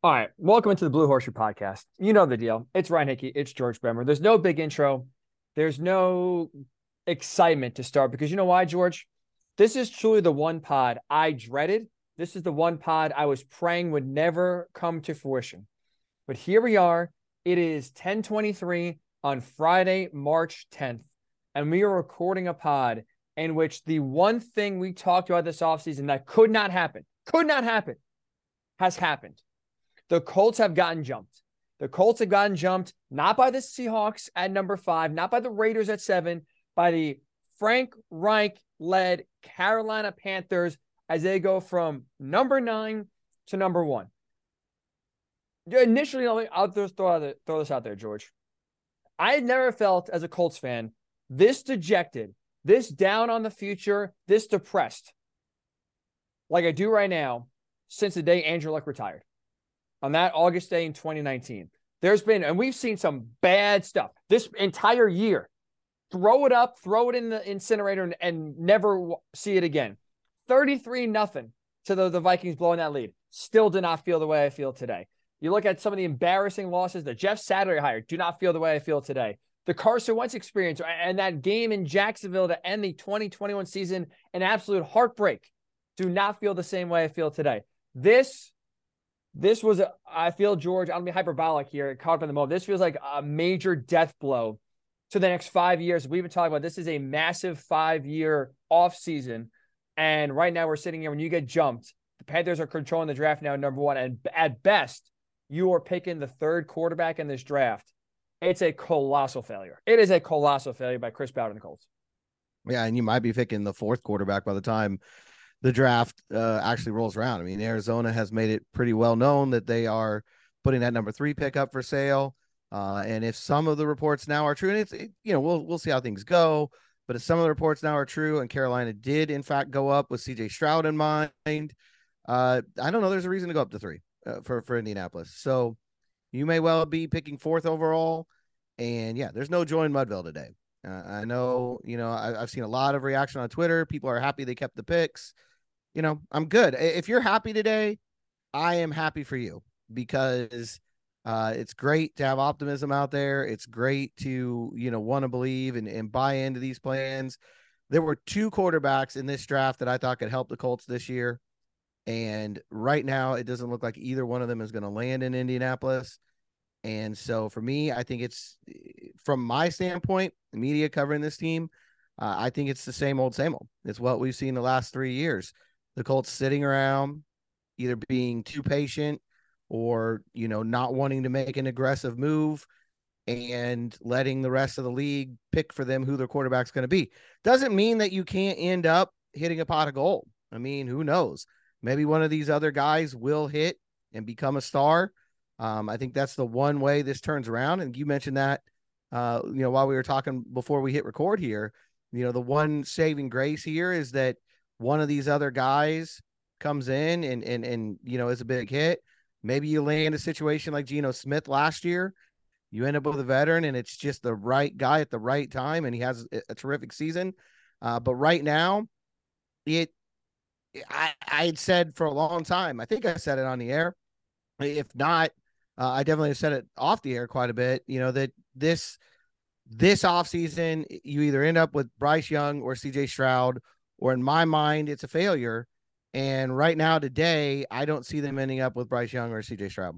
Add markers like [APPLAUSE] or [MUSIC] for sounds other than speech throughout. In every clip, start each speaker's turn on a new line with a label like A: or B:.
A: All right. Welcome into the Blue Horseshoe podcast. You know the deal. It's Ryan Hickey. It's George Bremer. There's no big intro. There's no excitement to start because you know why, George? This is truly the one pod I dreaded. This is the one pod I was praying would never come to fruition. But here we are. It is 1023 on Friday, March 10th. And we are recording a pod in which the one thing we talked about this offseason that could not happen, could not happen, has happened the Colts have gotten jumped. The Colts have gotten jumped not by the Seahawks at number five, not by the Raiders at seven, by the Frank Reich led Carolina Panthers as they go from number nine to number one. Initially, I'll throw, throw this out there, George. I had never felt as a Colts fan this dejected, this down on the future, this depressed like I do right now since the day Andrew Luck retired on that August day in 2019. There's been, and we've seen some bad stuff this entire year. Throw it up, throw it in the incinerator, and, and never see it again. 33 nothing to the, the Vikings blowing that lead. Still do not feel the way I feel today. You look at some of the embarrassing losses that Jeff Saturday hired, do not feel the way I feel today. The Carson Wentz experience and that game in Jacksonville to end the 2021 season, an absolute heartbreak. Do not feel the same way I feel today. This this was, I feel, George, I'll be hyperbolic here, caught up in the moment. This feels like a major death blow to the next five years. We've been talking about this is a massive five year off season. And right now we're sitting here when you get jumped, the Panthers are controlling the draft now, number one. And at best, you are picking the third quarterback in this draft. It's a colossal failure. It is a colossal failure by Chris Ballard and the Colts.
B: Yeah, and you might be picking the fourth quarterback by the time the draft uh, actually rolls around. I mean, Arizona has made it pretty well known that they are putting that number three pick up for sale. Uh, and if some of the reports now are true, and it's it, you know we'll we'll see how things go. But if some of the reports now are true, and Carolina did in fact go up with C.J. Stroud in mind, uh, I don't know. There's a reason to go up to three uh, for for Indianapolis. So you may well be picking fourth overall. And yeah, there's no joy Mudville today. Uh, I know, you know, I, have seen a lot of reaction on Twitter. People are happy they kept the picks you know, I'm good. If you're happy today, I am happy for you because uh, it's great to have optimism out there. It's great to, you know, want to believe and, and buy into these plans. There were two quarterbacks in this draft that I thought could help the Colts this year. And right now, it doesn't look like either one of them is going to land in Indianapolis. And so for me, I think it's from my standpoint, the media covering this team, uh, I think it's the same old, same old. It's what we've seen the last three years the Colts sitting around, either being too patient or, you know, not wanting to make an aggressive move and letting the rest of the league pick for them who their quarterback's going to be. Doesn't mean that you can't end up hitting a pot of gold. I mean, who knows? Maybe one of these other guys will hit and become a star. Um, I think that's the one way this turns around. And you mentioned that, uh, you know, while we were talking before we hit record here, you know, the one saving grace here is that one of these other guys comes in and and and you know is a big hit, maybe you land a situation like Geno Smith last year. You end up with a veteran, and it's just the right guy at the right time, and he has a, terrific season. Uh, but right now, it I I had said for a long time. I think I said it on the air. If not, uh, I definitely said it off the air quite a bit. You know that this this offseason, you either end up with Bryce Young or CJ Stroud or in my mind, it's a failure. And right now, today, I don't see them ending up with Bryce Young or CJ Stroud.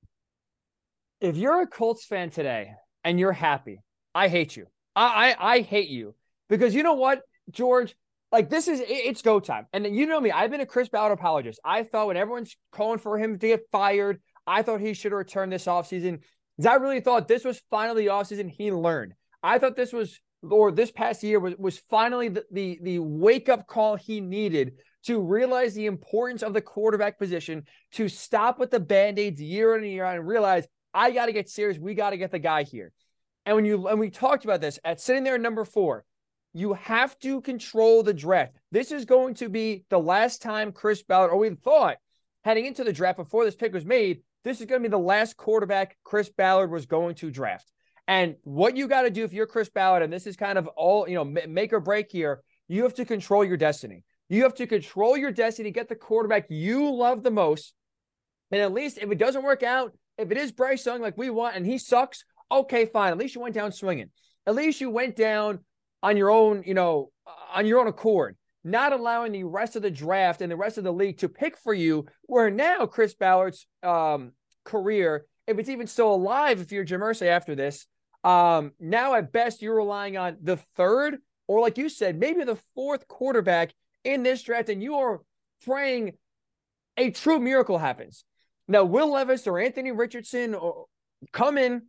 A: If you're a Colts fan today and you're happy, I hate you. I, I, I hate you because you know what, George? Like this is it's go time. And you know me, I've been a Chris Ballard apologist. I thought when everyone's calling for him to get fired, I thought he should have returned this offseason. I really thought this was finally the offseason he learned. I thought this was or this past year was, was finally the, the, the wake up call he needed to realize the importance of the quarterback position, to stop with the band aids year in and year out and realize I got to get serious. We got to get the guy here. And when you and we talked about this at sitting there at number four, you have to control the draft. This is going to be the last time Chris Ballard, or we thought heading into the draft before this pick was made, this is going to be the last quarterback Chris Ballard was going to draft. And what you got to do if you're Chris Ballard, and this is kind of all, you know, make or break here, you have to control your destiny. You have to control your destiny, get the quarterback you love the most, And at least if it doesn't work out, if it is Bryce Young like we want and he sucks, okay, fine. At least you went down swinging. At least you went down on your own, you know, on your own accord, not allowing the rest of the draft and the rest of the league to pick for you. Where now Chris Ballard's um, career, if it's even still alive, if you're Jim Irsay after this, um, now at best you're relying on the third or like you said, maybe the fourth quarterback in this draft, and you are praying a true miracle happens. Now, Will Levis or Anthony Richardson or come in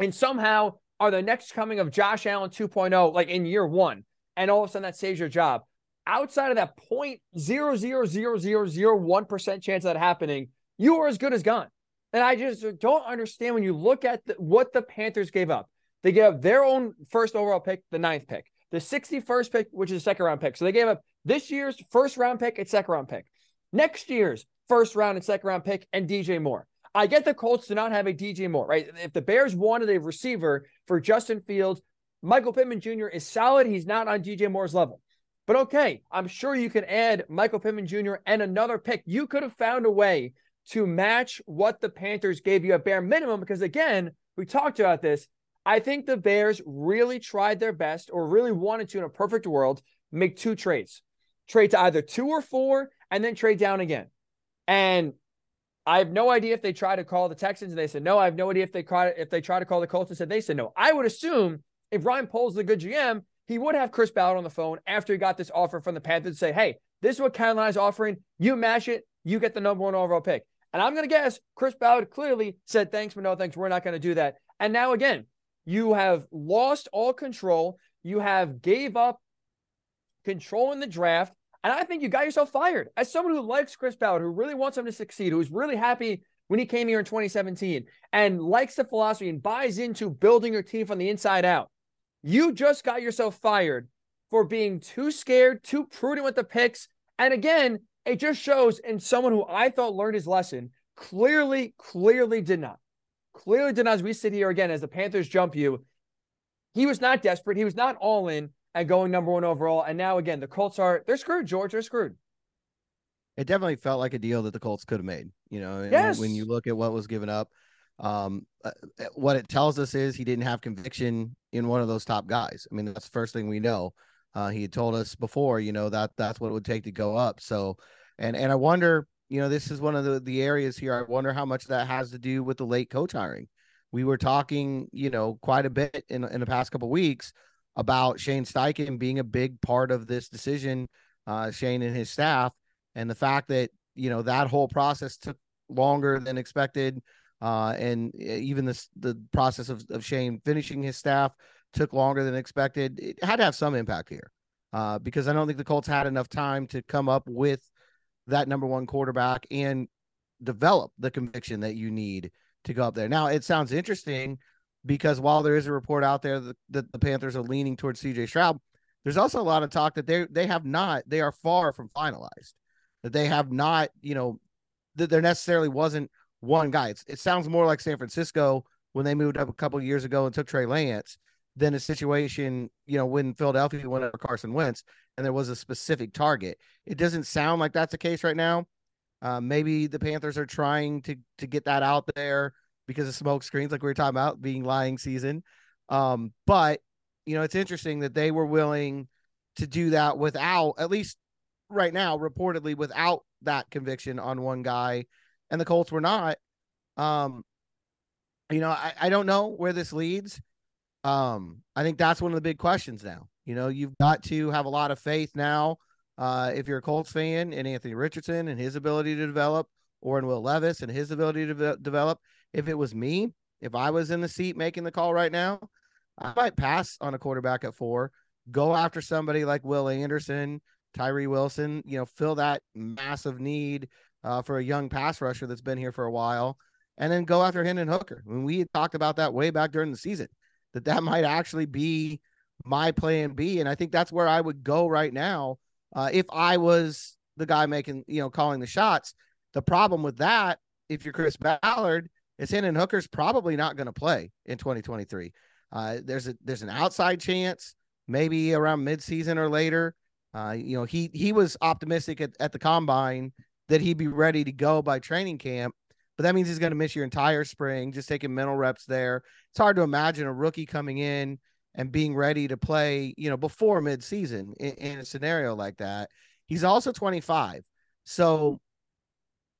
A: and somehow are the next coming of Josh Allen 2.0, like in year one, and all of a sudden that saves your job. Outside of that point zero zero zero zero zero one percent chance of that happening, you are as good as gone. And I just don't understand when you look at the, what the Panthers gave up. They gave up their own first overall pick, the ninth pick, the 61st pick, which is a second round pick. So they gave up this year's first round pick and second round pick, next year's first round and second round pick, and DJ Moore. I get the Colts do not have a DJ Moore, right? If the Bears wanted a receiver for Justin Fields, Michael Pittman Jr. is solid. He's not on DJ Moore's level. But okay, I'm sure you can add Michael Pittman Jr. and another pick. You could have found a way to match what the Panthers gave you at bare minimum because, again, we talked about this. I think the Bears really tried their best or really wanted to, in a perfect world, make two trades trade to either two or four and then trade down again. And I have no idea if they try to call the Texans and they said no. I have no idea if they try if they try to call the Colts and said they said no. I would assume if Ryan Poles is a good GM, he would have Chris Ballard on the phone after he got this offer from the Panthers to say, hey, this is what Carolina's offering. You match it, you get the number one overall pick. And I'm going to guess Chris Ballard clearly said, thanks, but no thanks. We're not going to do that. And now again, you have lost all control. You have gave up control in the draft. And I think you got yourself fired. As someone who likes Chris Ballard, who really wants him to succeed, who's really happy when he came here in 2017 and likes the philosophy and buys into building your team from the inside out, you just got yourself fired for being too scared, too prudent with the picks. And again, it just shows in someone who I thought learned his lesson, clearly, clearly did not. Clearly did not. As we sit here again, as the Panthers jump you, he was not desperate. He was not all in and going number one overall. And now again, the Colts are they're screwed, George. They're screwed.
B: It definitely felt like a deal that the Colts could have made. You know,
A: yes.
B: when you look at what was given up, um, uh, what it tells us is he didn't have conviction in one of those top guys. I mean, that's the first thing we know. Uh, he had told us before, you know, that that's what it would take to go up. So, and and I wonder, you know, this is one of the the areas here. I wonder how much that has to do with the late coach hiring. We were talking, you know, quite a bit in in the past couple weeks about Shane Steichen being a big part of this decision, uh, Shane and his staff, and the fact that you know that whole process took longer than expected, uh, and even this the process of, of Shane finishing his staff took longer than expected. It had to have some impact here, uh, because I don't think the Colts had enough time to come up with that number one quarterback and develop the conviction that you need to go up there. Now it sounds interesting because while there is a report out there that, that the Panthers are leaning towards CJ Stroud, there's also a lot of talk that they they have not, they are far from finalized. That they have not, you know, that there necessarily wasn't one guy. It's, it sounds more like San Francisco when they moved up a couple years ago and took Trey Lance than a situation, you know, when Philadelphia went over Carson Wentz and there was a specific target. It doesn't sound like that's the case right now. Uh, maybe the Panthers are trying to to get that out there because of smoke screens, like we were talking about being lying season. Um, but you know, it's interesting that they were willing to do that without, at least right now, reportedly without that conviction on one guy, and the Colts were not. Um, you know, I, I don't know where this leads. Um, I think that's one of the big questions now. You know, you've got to have a lot of faith now. Uh, if you're a Colts fan in Anthony Richardson and his ability to develop, or in Will Levis and his ability to de- develop, if it was me, if I was in the seat making the call right now, I might pass on a quarterback at four, go after somebody like Will Anderson, Tyree Wilson, you know, fill that massive need uh, for a young pass rusher that's been here for a while, and then go after Hendon Hooker. I mean, we talked about that way back during the season, that that might actually be my plan B. And I think that's where I would go right now uh, if I was the guy making, you know, calling the shots. The problem with that, if you're Chris Ballard, is Hendon Hooker's probably not going to play in 2023. Uh, there's a there's an outside chance, maybe around midseason or later. Uh, you know, he he was optimistic at, at the combine that he'd be ready to go by training camp. But that means he's going to miss your entire spring, just taking mental reps there. It's hard to imagine a rookie coming in and being ready to play, you know, before midseason in, in a scenario like that. He's also 25. So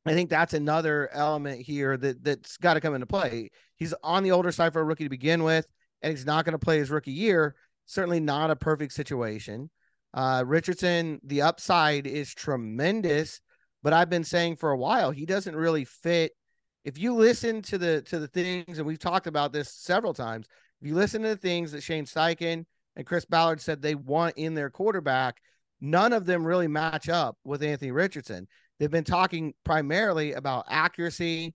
B: I think that's another element here that that's got to come into play. He's on the older side for a rookie to begin with, and he's not going to play his rookie year. Certainly not a perfect situation. Uh, Richardson, the upside is tremendous, but I've been saying for a while he doesn't really fit. If you listen to the to the things, and we've talked about this several times, if you listen to the things that Shane Steichen and Chris Ballard said they want in their quarterback, none of them really match up with Anthony Richardson. They've been talking primarily about accuracy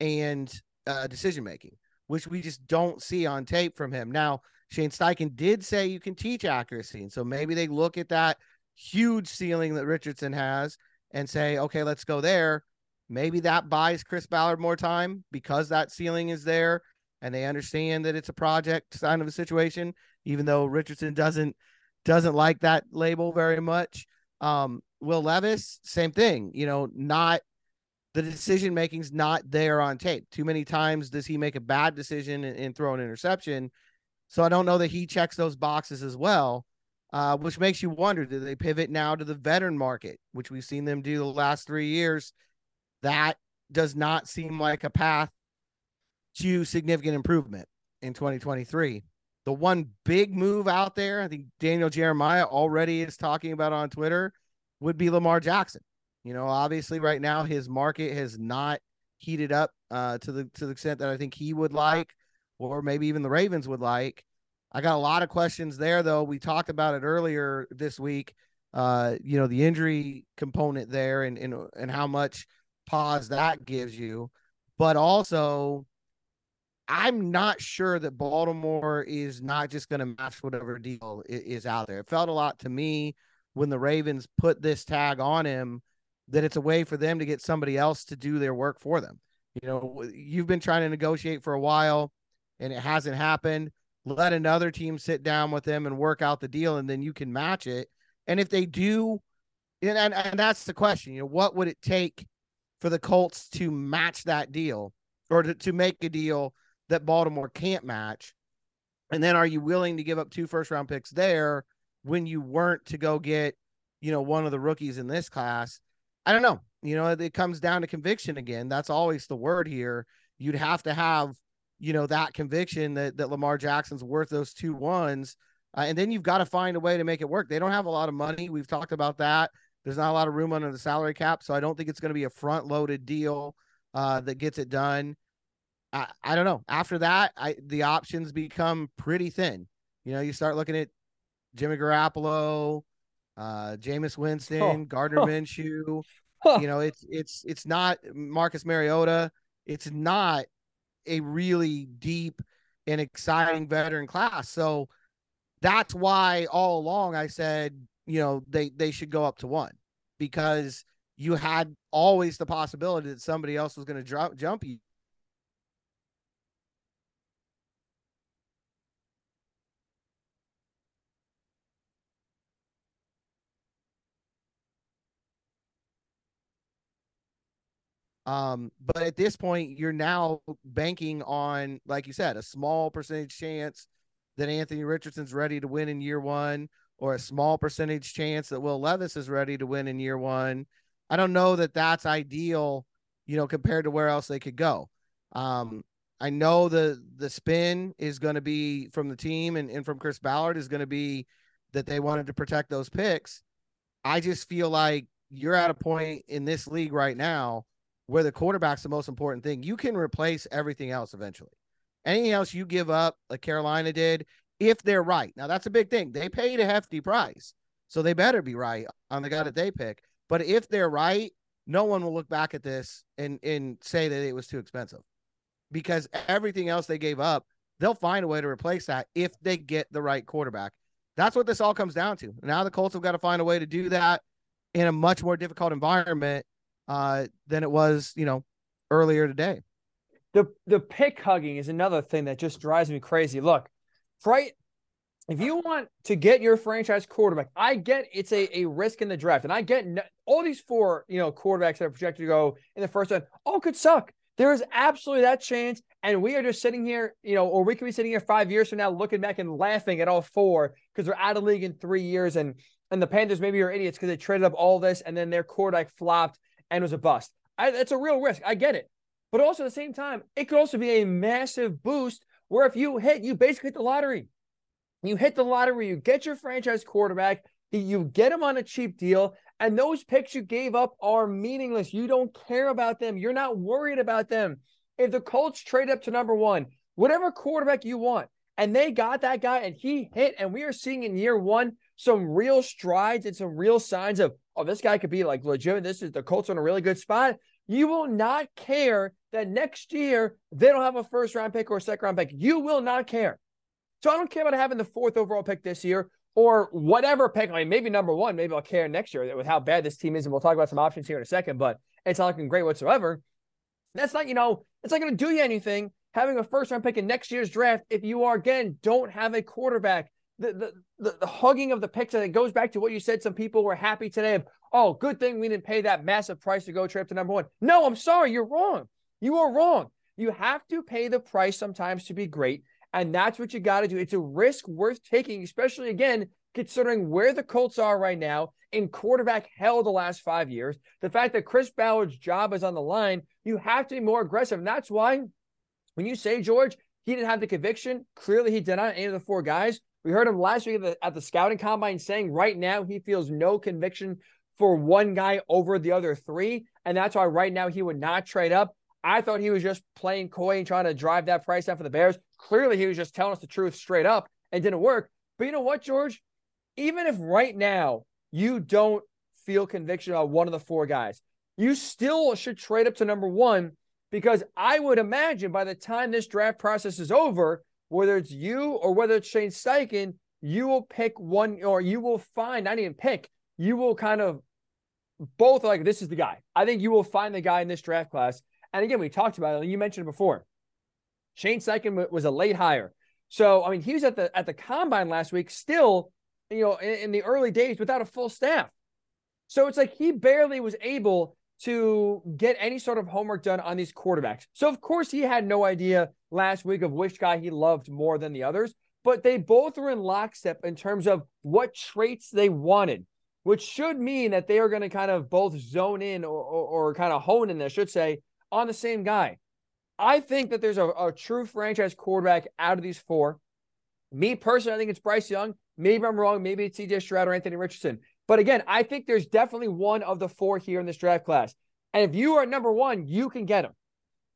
B: and uh, decision making, which we just don't see on tape from him. Now, Shane Steichen did say you can teach accuracy. And so maybe they look at that huge ceiling that Richardson has and say, okay, let's go there. Maybe that buys Chris Ballard more time because that ceiling is there and they understand that it's a project kind of a situation, even though Richardson doesn't doesn't like that label very much. Um, Will Levis, same thing, you know, not the decision making's not there on tape. Too many times does he make a bad decision and, and throw an interception so I don't know that he checks those boxes as well, uh, which makes you wonder do they pivot now to the veteran market, which we've seen them do the last three years? That does not seem like a path to significant improvement in 2023. The one big move out there, I think Daniel Jeremiah already is talking about on Twitter, would be Lamar Jackson. You know, obviously, right now his market has not heated up uh, to the to the extent that I think he would like or maybe even the Ravens would like. I got a lot of questions there, though. We talked about it earlier this week. Uh, you know, the injury component there and, and and how much pause that gives you. But also, I'm not sure that Baltimore is not just going to match whatever deal is out there. It felt a lot to me when the Ravens put this tag on him that it's a way for them to get somebody else to do their work for them. You know, you've been trying to negotiate for a while and it hasn't happened, let another team sit down with them and work out the deal, and then you can match it. And if they do, and, and, and that's the question, you know, what would it take for the Colts to match that deal or to, to make a deal that Baltimore can't match? And then are you willing to give up two first round picks there when you weren't to go get, you know, one of the rookies in this class? I don't know. You know, it comes down to conviction again. That's always the word here. You'd have to have you know that conviction that that Lamar Jackson's worth those two ones. Uh, and then you've got to find a way to make it work. They don't have a lot of money. We've talked about that. There's not a lot of room under the salary cap, so I don't think it's going to be a front loaded deal uh, that gets it done. I, I don't know. After that, I the options become pretty thin. You know, you start looking at Jimmy Garoppolo, uh, Jameis Winston, oh. Gardner oh. Minshew. You know, it's it's it's not Marcus Mariota. It's not a really deep and exciting veteran class. So that's why all along I said, you know, they they should go up to one because you had always the possibility that somebody else was going to drop jump you. Um, but at this point, you're now banking on, like you said, a small percentage chance that Anthony Richardson's ready to win in year one, or a small percentage chance that Will Levis is ready to win in year one. I don't know that that's ideal, you know, compared to where else they could go. Um, I know the the spin is going to be from the team and, and from Chris Ballard is going to be that they wanted to protect those picks. I just feel like you're at a point in this league right now where the quarterback's the most important thing. You can replace everything else eventually. Anything else you give up, like Carolina did, if they're right. Now that's a big thing. They paid a hefty price, so they better be right on the guy that they pick. But if they're right, no one will look back at this and and say that it was too expensive, because everything else they gave up, they'll find a way to replace that if they get the right quarterback. That's what this all comes down to. Now the Colts have got to find a way to do that in a much more difficult environment uh, than it was, you know, earlier today.
A: The the pick hugging is another thing that just drives me crazy. Look, right. If you want to get your franchise quarterback, I get it's a, a risk in the draft, and I get all these four you know quarterbacks that are projected to go in the first round all could suck. There is absolutely that chance. And we are just sitting here, you know, or we could be sitting here five years from now looking back and laughing at all four because they're out of league in three years. And and the Panthers maybe are idiots because they traded up all this and then their quarterback flopped and was a bust. I, that's a real risk. I get it. But also at the same time, it could also be a massive boost where if you hit, you basically hit the lottery. You hit the lottery, you get your franchise quarterback, you get him on a cheap deal, and those picks you gave up are meaningless. You don't care about them. You're not worried about them. If the Colts trade up to number one, whatever quarterback you want, and they got that guy and he hit, and we are seeing in year one some real strides and some real signs of, oh, this guy could be like legit. This is the Colts on a really good spot. You will not care that next year they don't have a first round pick or a second round pick. You will not care. So I don't care about having the fourth overall pick this year or whatever pick. I mean, maybe number one, maybe I'll care next year with how bad this team is. And we'll talk about some options here in a second, but it's not looking great whatsoever. That's not, you know, it's not going to do you anything having a first round pick in next year's draft if you are, again, don't have a quarterback. The, the, the, the hugging of the picks, and it goes back to what you said. Some people were happy today of, oh, good thing we didn't pay that massive price to go trade to number one. No, I'm sorry. You're wrong. You are wrong. You have to pay the price sometimes to be great. And that's what you got to do. It's a risk worth taking, especially again, considering where the Colts are right now in quarterback hell the last five years. The fact that Chris Ballard's job is on the line, you have to be more aggressive. And that's why when you say, George, he didn't have the conviction, clearly he did not any of the four guys. We heard him last week at the, at the scouting combine saying right now he feels no conviction for one guy over the other three. And that's why right now he would not trade up. I thought he was just playing coy and trying to drive that price down for the Bears. Clearly, he was just telling us the truth straight up and didn't work. But you know what, George? Even if right now you don't feel conviction on one of the four guys, you still should trade up to number one because I would imagine by the time this draft process is over, whether it's you or whether it's Shane Steichen, you will pick one or you will find, not even pick, you will kind of both like, this is the guy. I think you will find the guy in this draft class and again, we talked about it. And you mentioned it before. Shane Steichen was a late hire. So, I mean, he was at the at the combine last week, still, you know, in, in the early days without a full staff. So it's like he barely was able to get any sort of homework done on these quarterbacks. So of course he had no idea last week of which guy he loved more than the others, but they both were in lockstep in terms of what traits they wanted, which should mean that they are going to kind of both zone in or, or, or kind of hone in, I should say, on the same guy. I think that there's a, a true franchise quarterback out of these four. Me personally, I think it's Bryce Young. Maybe I'm wrong. Maybe it's CJ Stroud or Anthony Richardson. But again, I think there's definitely one of the four here in this draft class. And if you are number one, you can get him.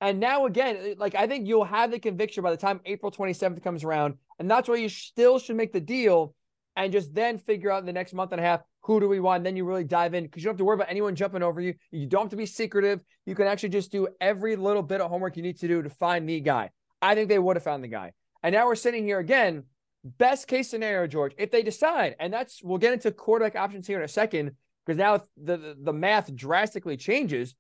A: And now again, like I think you'll have the conviction by the time April 27th comes around. And that's why you still should make the deal and just then figure out in the next month and a half who do we want? And then you really dive in because you don't have to worry about anyone jumping over you. You don't have to be secretive. You can actually just do every little bit of homework you need to do to find the guy. I think they would have found the guy. And now we're sitting here again. Best case scenario, George, if they decide, and that's we'll get into quarterback options here in a second because now the, the, the math drastically changes.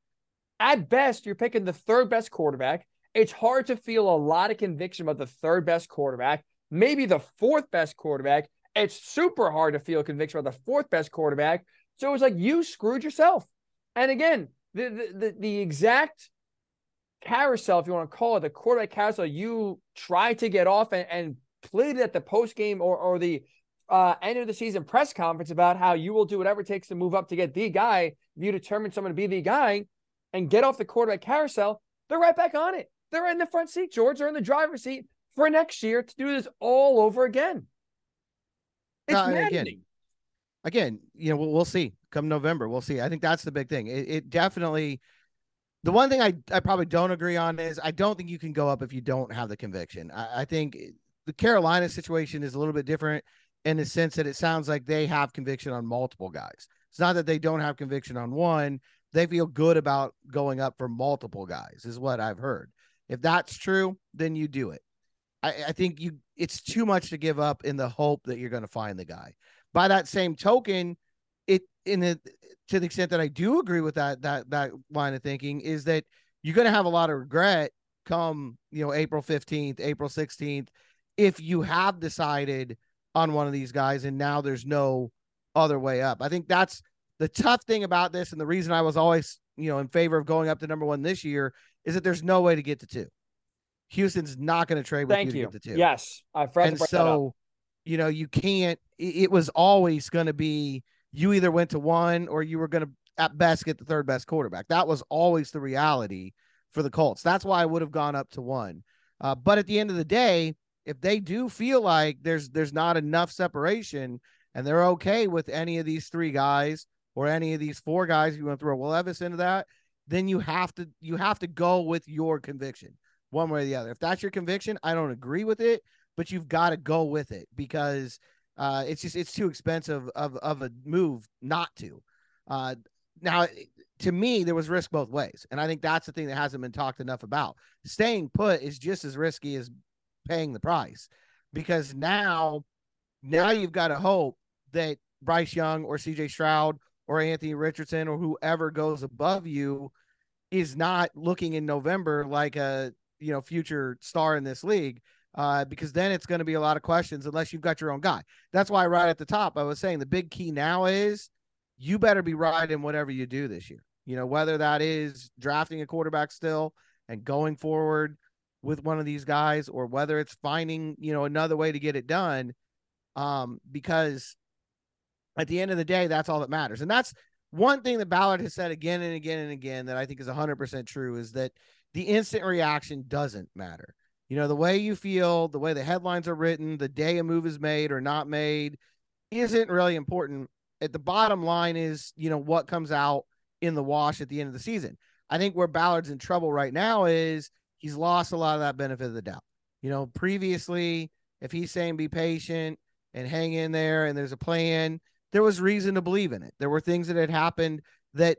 A: At best, you're picking the third best quarterback. It's hard to feel a lot of conviction about the third best quarterback, maybe the fourth best quarterback, it's super hard to feel conviction about the fourth best quarterback. So it was like you screwed yourself. And again, the the, the, the exact carousel, if you want to call it, the quarterback carousel, you try to get off and, and pleaded at the post game or, or the uh, end of the season press conference about how you will do whatever it takes to move up to get the guy. If you determine someone to be the guy and get off the quarterback carousel, they're right back on it. They're in the front seat, George. They're in the driver's seat for next year to do this all over again.
B: Again, again, you know, we'll, we'll, see come November. We'll see. I think that's the big thing. It, it, definitely. The one thing I, I probably don't agree on is I don't think you can go up if you don't have the conviction. I, I think the Carolina situation is a little bit different in the sense that it sounds like they have conviction on multiple guys. It's not that they don't have conviction on one. They feel good about going up for multiple guys, is what I've heard. If that's true, then you do it. I, I think you it's too much to give up in the hope that you're going to find the guy. By that same token, it in the to the extent that I do agree with that that that line of thinking is that you're going to have a lot of regret come you know April 15th, April 16th if you have decided on one of these guys and now there's no other way up. I think that's the tough thing about this and the reason I was always, you know, in favor of going up to number 1 this year is that there's no way to get to two. Houston's not going to trade with
A: Thank
B: you,
A: you.
B: to get to two.
A: Yes, I forgot
B: and
A: to bring that up.
B: so you know you can't. It it was always going to be you either went to one or you were going to at best get the third best quarterback. That was always the reality for the Colts. That's why I would have gone up to one. Uh, but at the end of the day, if they do feel like there's there's not enough separation and they're okay with any of these three guys or any of these four guys, if you want to throw Will Levis into that, then you have to you have to go with your conviction one way or the other. If that's your conviction, I don't agree with it, but you've got to go with it because uh, it's just it's too expensive of of a move not to. Uh, now, to me, there was risk both ways, and I think that's the thing that hasn't been talked enough about. Staying put is just as risky as paying the price because now, now you've got to hope that Bryce Young or C.J. Stroud or Anthony Richardson or whoever goes above you is not looking in November like a you know future star in this league uh, because then it's going to be a lot of questions unless you've got your own guy. That's why right at the top I was saying the big key now is you better be in whatever you do this year. You know whether that is drafting a quarterback still and going forward with one of these guys or whether it's finding you know another way to get it done um because at the end of the day that's all that matters and that's one thing that Ballard has said again and again and again that I think is 100% true is that the instant reaction doesn't matter. You know, the way you feel, the way the headlines are written, the day a move is made or not made isn't really important. At the bottom line is, you know, what comes out in the wash at the end of the season. I think where Ballard's in trouble right now is he's lost a lot of that benefit of the doubt. You know, previously, if he's saying be patient and hang in there and there's a plan, there was reason to believe in it. There were things that had happened that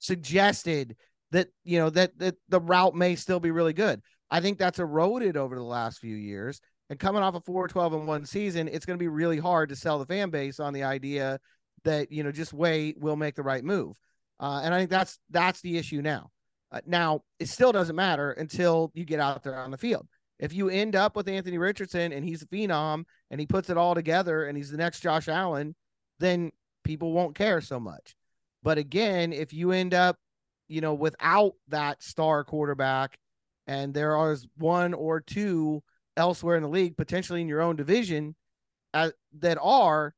B: suggested that you know that that the route may still be really good. I think that's eroded over the last few years. And coming off a 4 12 and 1 season, it's going to be really hard to sell the fan base on the idea that, you know, just wait, we'll make the right move. Uh, and I think that's that's the issue now. Uh, now, it still doesn't matter until you get out there on the field. If you end up with Anthony Richardson and he's a phenom and he puts it all together and he's the next Josh Allen, then people won't care so much. But again, if you end up, you know, without that star quarterback and there are one or two elsewhere in the league, potentially in your own division, uh, that are,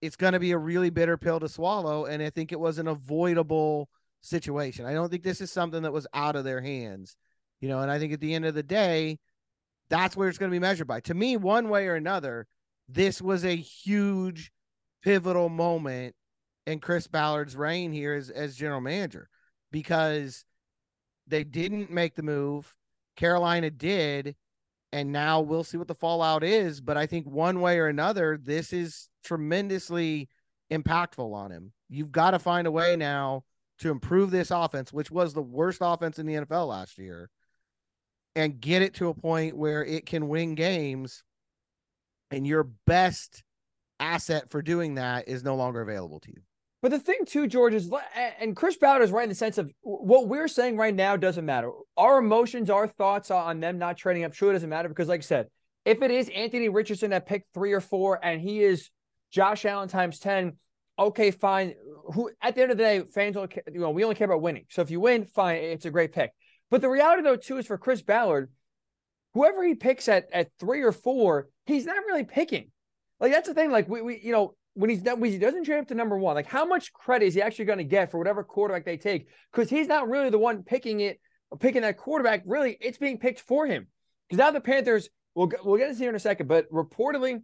B: it's going to be a really bitter pill to swallow. And I think it was an avoidable situation. I don't think this is something that was out of their hands, you know. And I think at the end of the day, that's where it's going to be measured by. To me, one way or another, this was a huge pivotal moment in Chris Ballard's reign here as, as general manager because they didn't make the move. Carolina did. And now we'll see what the fallout is. But I think one way or another, this is tremendously impactful on him. You've got to find a way now to improve this offense, which was the worst offense in the NFL last year, and get it to a point where it can win games. And your best asset for doing that is no longer available to you.
A: But the thing too, George, is and Chris Ballard is right in the sense of what we're saying right now doesn't matter. Our emotions, our thoughts on them not trading up truly doesn't matter because, like I said, if it is Anthony Richardson at pick three or four and he is Josh Allen times 10, okay, fine. Who at the end of the day, fans don't you know, we only care about winning. So if you win, fine, it's a great pick. But the reality though, too, is for Chris Ballard, whoever he picks at at three or four, he's not really picking. Like that's the thing. Like we, we you know, when he's done, when he doesn't trade up to number one, like how much credit is he actually going to get for whatever quarterback they take? Because he's not really the one picking it, picking that quarterback. Really, it's being picked for him. Because now the Panthers, we'll we'll get to here in a second, but reportedly,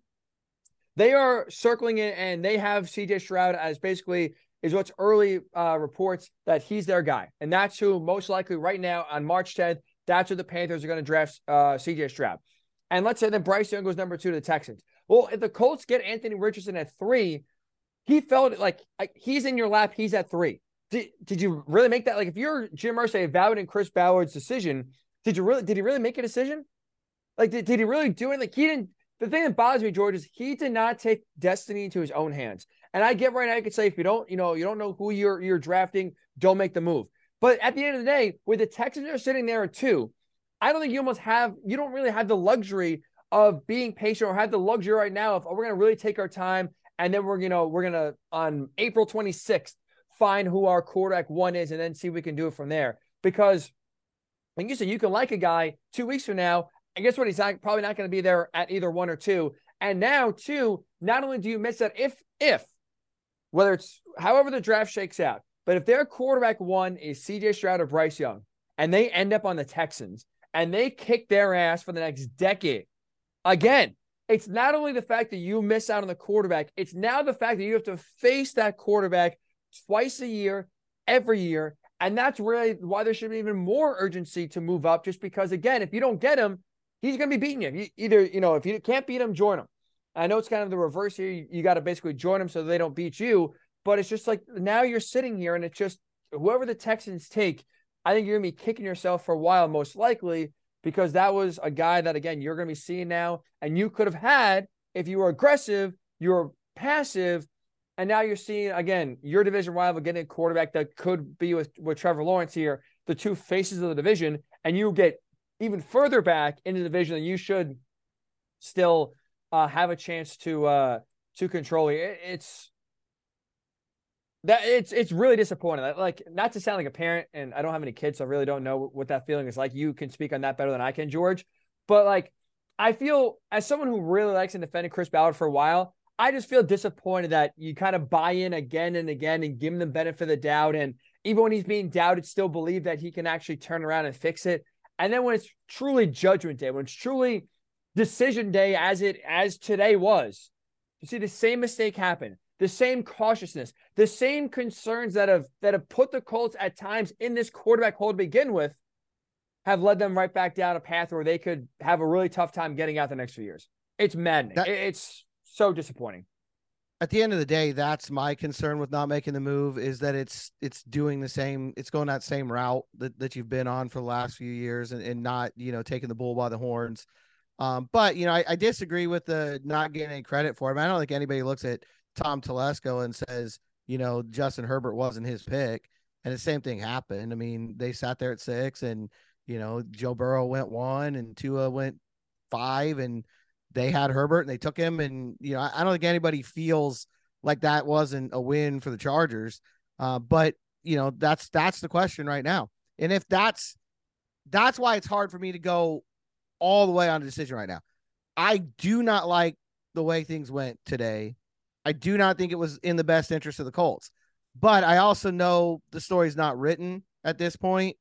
A: they are circling it and they have CJ Stroud as basically is what's early uh, reports that he's their guy, and that's who most likely right now on March 10th. That's who the Panthers are going to draft uh, CJ Stroud. And let's say that Bryce Young goes number two to the Texans. Well, if the Colts get Anthony Richardson at three, he felt like, he's in your lap, he's at three. Did, did you really make that? Like, if you're Jim Irsay evaluating Chris Ballard's decision, did you really did he really make a decision? Like, did, did he really do it? Like, he didn't. The thing that bothers me, George, is he did not take destiny into his own hands. And I get right now, you could say if you don't, you know, you don't know who you're you're drafting, don't make the move. But at the end of the day, with the Texans are sitting there at two, I don't think you almost have you don't really have the luxury of being patient or have the luxury right now of oh, we're going to really take our time and then we're you know we're going to on April 26th find who our quarterback one is and then see we can do it from there because And you said you can like a guy two weeks from now, and guess what? He's not, probably not going to be there at either one or two. And now, two, not only do you miss that if if whether it's however the draft shakes out, but if their quarterback one is CJ Stroud or Bryce Young, and they end up on the Texans and they kick their ass for the next decade, again, it's not only the fact that you miss out on the quarterback, it's now the fact that you have to face that quarterback twice a year, every year. And that's really why there should be even more urgency to move up, just because, again, if you don't get him, he's going to be beating you. Either, you know, if you can't beat him, join him. I know it's kind of the reverse here. You, you got to basically join them so they don't beat you. But it's just like now you're sitting here and it's just whoever the Texans take, I think you're going to be kicking yourself for a while, most likely, because that was a guy that, again, you're going to be seeing now. And you could have had, if you were aggressive, you were passive. And now you're seeing, again, your division rival getting a quarterback that could be with, with Trevor Lawrence here, the two faces of the division. And you get even further back into the division than you should still uh, have a chance to uh, to control it. It's that it's it's really disappointing. Like not to sound like a parent, and I don't have any kids, so I really don't know what that feeling is like. You can speak on that better than I can, George. But like, I feel as someone who really likes and defended Chris Ballard for a while, I just feel disappointed that you kind of buy in again and again and give him the benefit of the doubt. And even when he's being doubted, still believe that he can actually turn around and fix it. And then when it's truly judgment day, when it's truly decision day as it as today was. You see the same mistake happen, the same cautiousness, the same concerns that have that have put the Colts at times in this quarterback hole to begin with, have led them right back down a path where they could have a really tough time getting out the next few years. It's maddening. That, it's so disappointing.
B: At the end of the day, that's my concern with not making the move is that it's it's doing the same, it's going that same route that, that you've been on for the last few years and, and not, you know, taking the bull by the horns. Um, but you know, I, I, disagree with the not getting any credit for him. I don't think anybody looks at Tom Telesco and says, you know, Justin Herbert wasn't his pick. And the same thing happened. I mean, they sat there at six, and you know, Joe Burrow went one, and Tua went five, and they had Herbert, and they took him. And you know, I, I don't think anybody feels like that wasn't a win for the Chargers. Uh, but you know, that's that's the question right now. And if that's that's why it's hard for me to go all the way on a decision right now. I do not like the way things went today. I do not think it was in the best interest of the Colts. But I also know the story's not written at this point.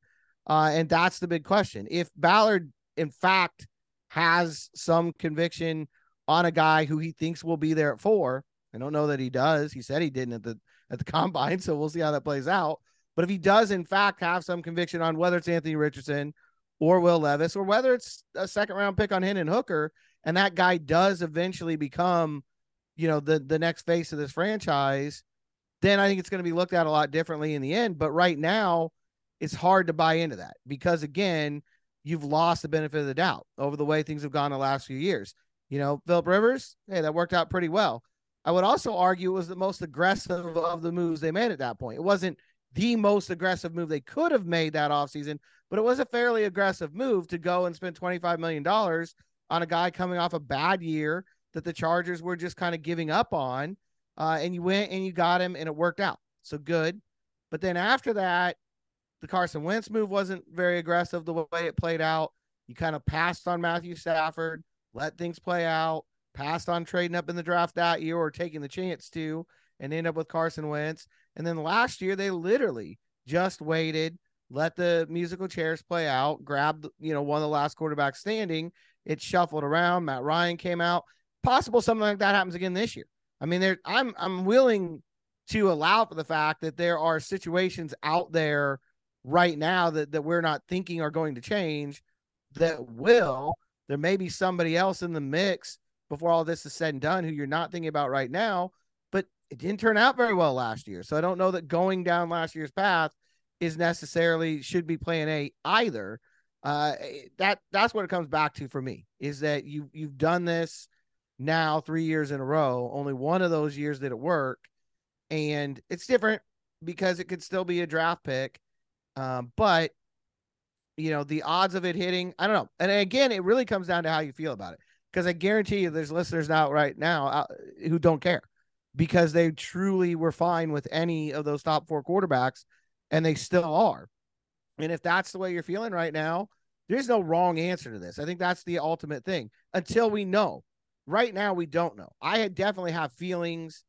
B: Uh, and that's the big question. If Ballard, in fact, has some conviction on a guy who he thinks will be there at four, I don't know that he does. He said he didn't at the at the [LAUGHS] combine, so we'll see how that plays out. But if he does, in fact, have some conviction on whether it's Anthony Richardson or Will Levis, or whether it's a second round pick on Hendon Hooker, and that guy does eventually become, you know, the the next face of this franchise, then I think it's going to be looked at a lot differently in the end. But right now, it's hard to buy into that because again, you've lost the benefit of the doubt over the way things have gone the last few years. You know, Philip Rivers, hey, that worked out pretty well. I would also argue it was the most aggressive of the moves they made at that point. It wasn't the most aggressive move they could have made that offseason, but it was a fairly aggressive move to go and spend $25 million on a guy coming off a bad year that the Chargers were just kind of giving up on. Uh, and you went and you got him and it worked out. So good. But then after that, the Carson Wentz move wasn't very aggressive the way it played out. You kind of passed on Matthew Stafford, let things play out, passed on trading up in the draft that year or taking the chance to, and end up with Carson Wentz. And then last year, they literally just waited, let the musical chairs play out, grabbed, you know, one of the last quarterbacks standing. It shuffled around. Matt Ryan came out. Possible something like that happens again this year. I mean, there I'm I'm willing to allow for the fact that there are situations out there right now that, that we're not thinking are going to change that will. There may be somebody else in the mix before all this is said and done who you're not thinking about right now but it didn't turn out very well last year. So I don't know that going down last year's path is necessarily should be plan A either. Uh, that that's what it comes back to for me is that you you've done this now three years in a row. Only one of those years did it work, and it's different because it could still be a draft pick. Um, but you know the odds of it hitting, I don't know. And again, it really comes down to how you feel about it. Because I guarantee you, there's listeners out right now uh, who don't care because they truly were fine with any of those top four quarterbacks, and they still are. And if that's the way you're feeling right now, there's no wrong answer to this. I think that's the ultimate thing until we know. Right now, we don't know. I definitely have feelings,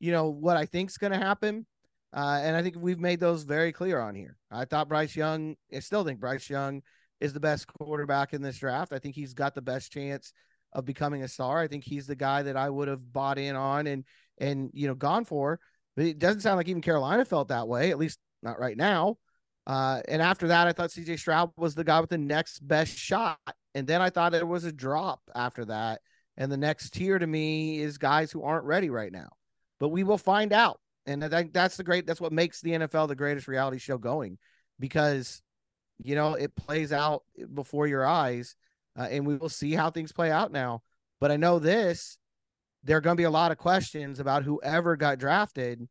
B: you know, what I think's going to happen. Uh, and I think we've made those very clear on here. I thought Bryce Young, I still think Bryce Young is the best quarterback in this draft. I think he's got the best chance of becoming a star. I think he's the guy that I would have bought in on and and you know gone for. But it doesn't sound like even Carolina felt that way, at least not right now. Uh, and after that, I thought CJ Stroud was the guy with the next best shot. And then I thought it was a drop after that. And the next tier to me is guys who aren't ready right now. But we will find out. And I think that's the great, that's what makes the NFL the greatest reality show going because, you know, it plays out before your eyes. Uh, and we will see how things play out now. But I know this there are going to be a lot of questions about whoever got drafted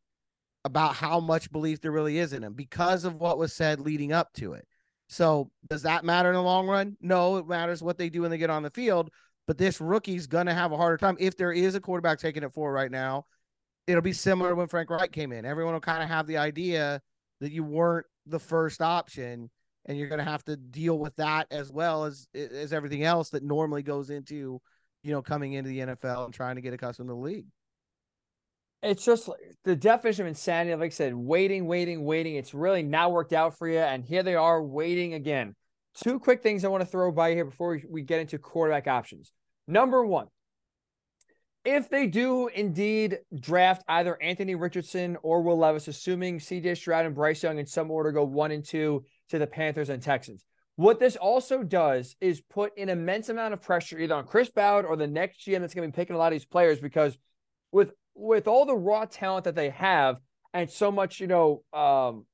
B: about how much belief there really is in him because of what was said leading up to it. So, does that matter in the long run? No, it matters what they do when they get on the field. But this rookie's going to have a harder time. If there is a quarterback taking it for right now, it'll be similar when Frank Reich came in. Everyone will kind of have the idea that you weren't the first option, and you're going to have to deal with that as well as as everything else that normally goes into, you know, coming into the NFL and trying to get accustomed to the league
A: it's just the definition of insanity. Like I said, waiting, waiting, waiting. It's really not worked out for you. And here they are waiting again. Two quick things I want to throw by here before we get into quarterback options. Number one, if they do indeed draft either Anthony Richardson or Will Levis, assuming CJ Stroud and Bryce Young in some order go one and two to the Panthers and Texans, what this also does is put an immense amount of pressure either on Chris Ballard or the next GM that's going to be picking a lot of these players because with with all the raw talent that they have and so much, you know, um,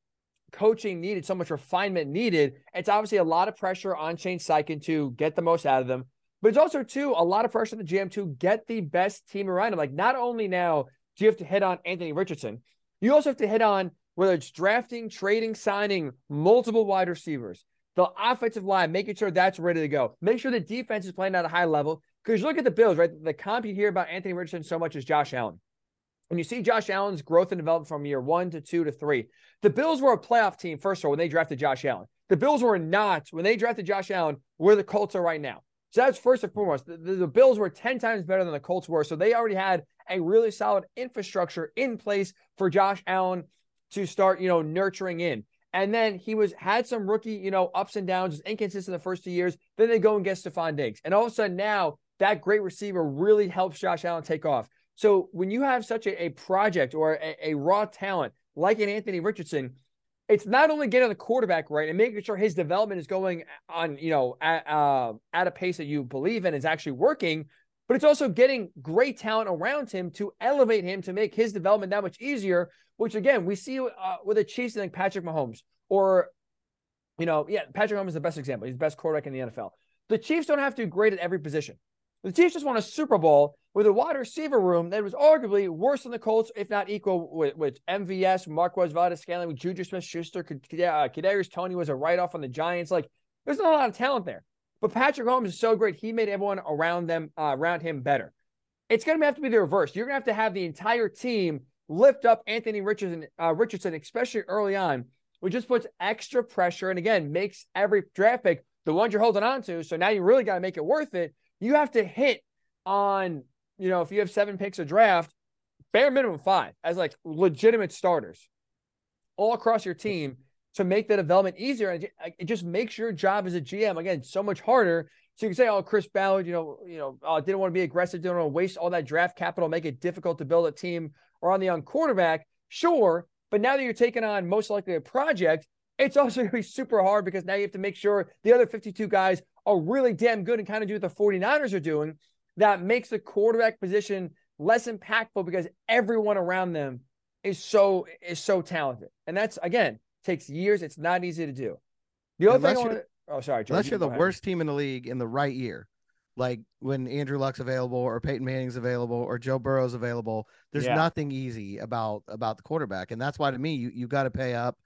A: coaching needed, so much refinement needed, it's obviously a lot of pressure on Shane Steichen to get the most out of them. But it's also too a lot of pressure on the GM to get the best team around him. Like not only now do you have to hit on Anthony Richardson, you also have to hit on whether it's drafting, trading, signing multiple wide receivers, the offensive line, making sure that's ready to go. Make sure the defense is playing at a high level. Because you look at the Bills, right? The comp you hear about Anthony Richardson so much is Josh Allen. When you see Josh Allen's growth and development from year one to two to three, the Bills were a playoff team, first of all, when they drafted Josh Allen. The Bills were not, when they drafted Josh Allen, where the Colts are right now. So that's first and foremost. The, the, the, Bills were 10 times better than the Colts were. So they already had a really solid infrastructure in place for Josh Allen to start, you know, nurturing in. And then he was had some rookie, you know, ups and downs, just inconsistent the first two years. Then they go and get Stefon Diggs. And all of a sudden now that great receiver really helps Josh Allen take off. So when you have such a, a project or a, a, raw talent like an Anthony Richardson, it's not only getting the quarterback right and making sure his development is going on, you know, at, uh, at a pace that you believe in is actually working, but it's also getting great talent around him to elevate him to make his development that much easier. Which again, we see uh, with the Chiefs like Patrick Mahomes or, you know, yeah, Patrick Mahomes is the best example. He's the best quarterback in the NFL. The Chiefs don't have to do great at every position. The Chiefs just won a Super Bowl with a wide receiver room that was arguably worse than the Colts, if not equal with, with MVS, Marquez Valdes-Scantling, with Juju Smith-Schuster, uh, Kadarius Toney was a write-off on the Giants. Like, there's not a lot of talent there. But Patrick Mahomes is so great; he made everyone around them, uh, around him, better. It's going to have to be the reverse. You're going to have to have the entire team lift up Anthony Richardson, uh, Richardson, especially early on, which just puts extra pressure and again makes every draft pick the ones you're holding on to. So now you really got to make it worth it. You have to hit on you know, if you have seven picks a draft, bare minimum five as like legitimate starters all across your team to make the development easier. And it just makes your job as a GM again so much harder. So you can say, "Oh, Chris Ballard, you know, you know, uh, didn't want to be aggressive, didn't want to waste all that draft capital, make it difficult to build a team or on the young quarterback." Sure, but now that you're taking on most likely a project, it's also going to be super hard because now you have to make sure the other 52 guys are really damn good and kind of do what the 49ers are doing that makes the quarterback position less impactful because everyone around them is so is so talented. And that's again takes years. It's not easy to do. The other unless thing I want to, oh sorry,
B: George, unless you're the ahead. worst team in the league in the right year, like when Andrew Luck's available or Peyton Manning's available or Joe Burrow's available, there's yeah. nothing easy about about the quarterback, and that's why to me you you got to pay up.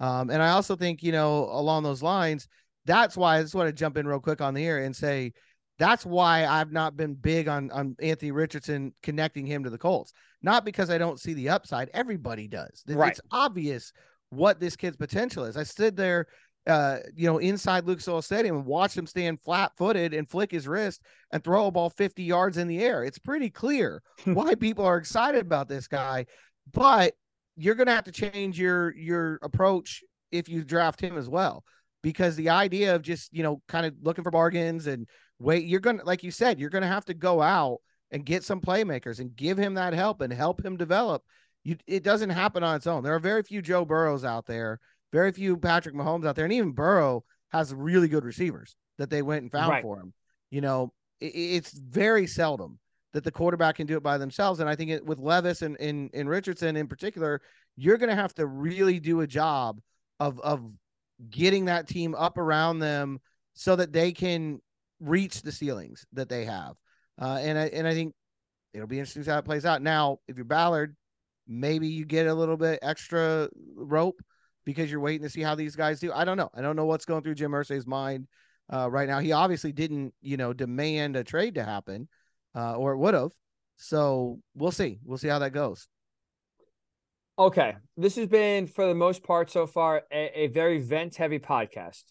B: Um, and I also think you know along those lines, that's why I just want to jump in real quick on the air and say that's why I've not been big on on Anthony Richardson connecting him to the Colts. Not because I don't see the upside. Everybody does. Right. It's obvious what this kid's potential is. I stood there uh, you know, inside Lucas Oil Stadium and watched him stand flat footed and flick his wrist and throw a ball 50 yards in the air. It's pretty clear [LAUGHS] why people are excited about this guy, but you're going to have to change your your approach if you draft him as well because the idea of just you know kind of looking for bargains and wait you're going to like you said you're going to have to go out and get some playmakers and give him that help and help him develop you it doesn't happen on its own there are very few joe burrows out there very few Patrick Mahomes out there, and even Burrow has really good receivers that they went and found right. for him. You know, it, it's very seldom that the quarterback can do it by themselves. And I think it, with Levis and in in Richardson in particular, you're going to have to really do a job of of getting that team up around them so that they can reach the ceilings that they have. Uh, and I and I think it'll be interesting how it plays out. Now, if you're Ballard, maybe you get a little bit extra rope because you're waiting to see how these guys do. I don't know. I don't know what's going through Jim Irsay's mind uh, right now. He obviously didn't, you know, demand a trade to happen, uh, or it would have. So we'll see. We'll see how that goes.
A: Okay, this has been for the most part so far a, a very vent heavy podcast.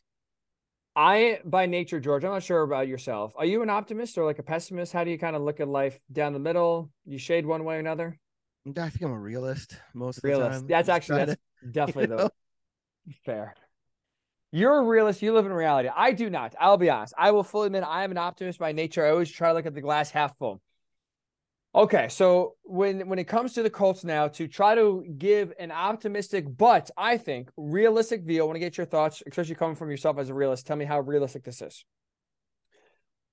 A: I, by nature, George, I'm not sure about yourself. Are you an optimist or like a pessimist? How do you kind of look at life down the middle? You shade one way or another?
B: I think I'm a realist most of
A: realist.
B: the time.
A: That's actually that's to, [LAUGHS] definitely you know? the Fair. You're a realist. You live in reality. I do not. I'll be honest. I will fully admit I am an optimist by nature. I always try to look at the glass half full. Okay, so when when it comes to the Colts now, to try to give an optimistic but I think realistic view, I want to get your thoughts, especially coming from yourself as a realist. Tell me how realistic this is.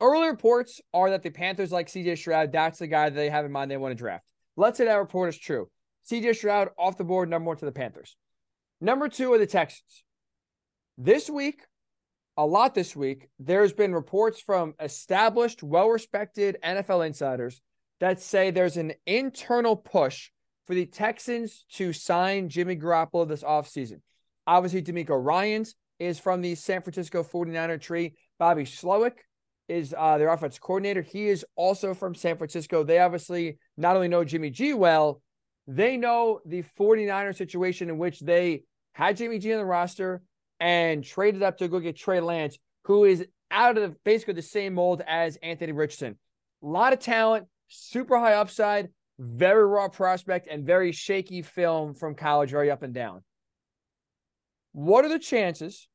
A: Early reports are that the Panthers like CJ Stroud. That's the guy that they have in mind they want to draft. Let's say that report is true. CJ Stroud off the board, number one to the Panthers. Number two are the Texans. This week, a lot this week, there's been reports from established, well respected NFL insiders that say there's an internal push for the Texans to sign Jimmy Garoppolo this offseason. Obviously, DeMeco Ryans is from the San Francisco 49er tree. Bobby Slowik is uh, their offense coordinator. He is also from San Francisco. They obviously not only know Jimmy G well, they know the 49er situation in which they had Jimmy G on the roster and traded up to go get Trey Lance, who is out of basically the same mold as Anthony Richardson. A lot of talent, super high upside, very raw prospect, and very shaky film from college, very up and down. What are the chances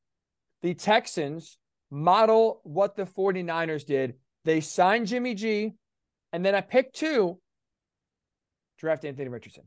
A: the Texans model what the 49ers did? They signed Jimmy G, and then I pick two, draft Anthony Richardson.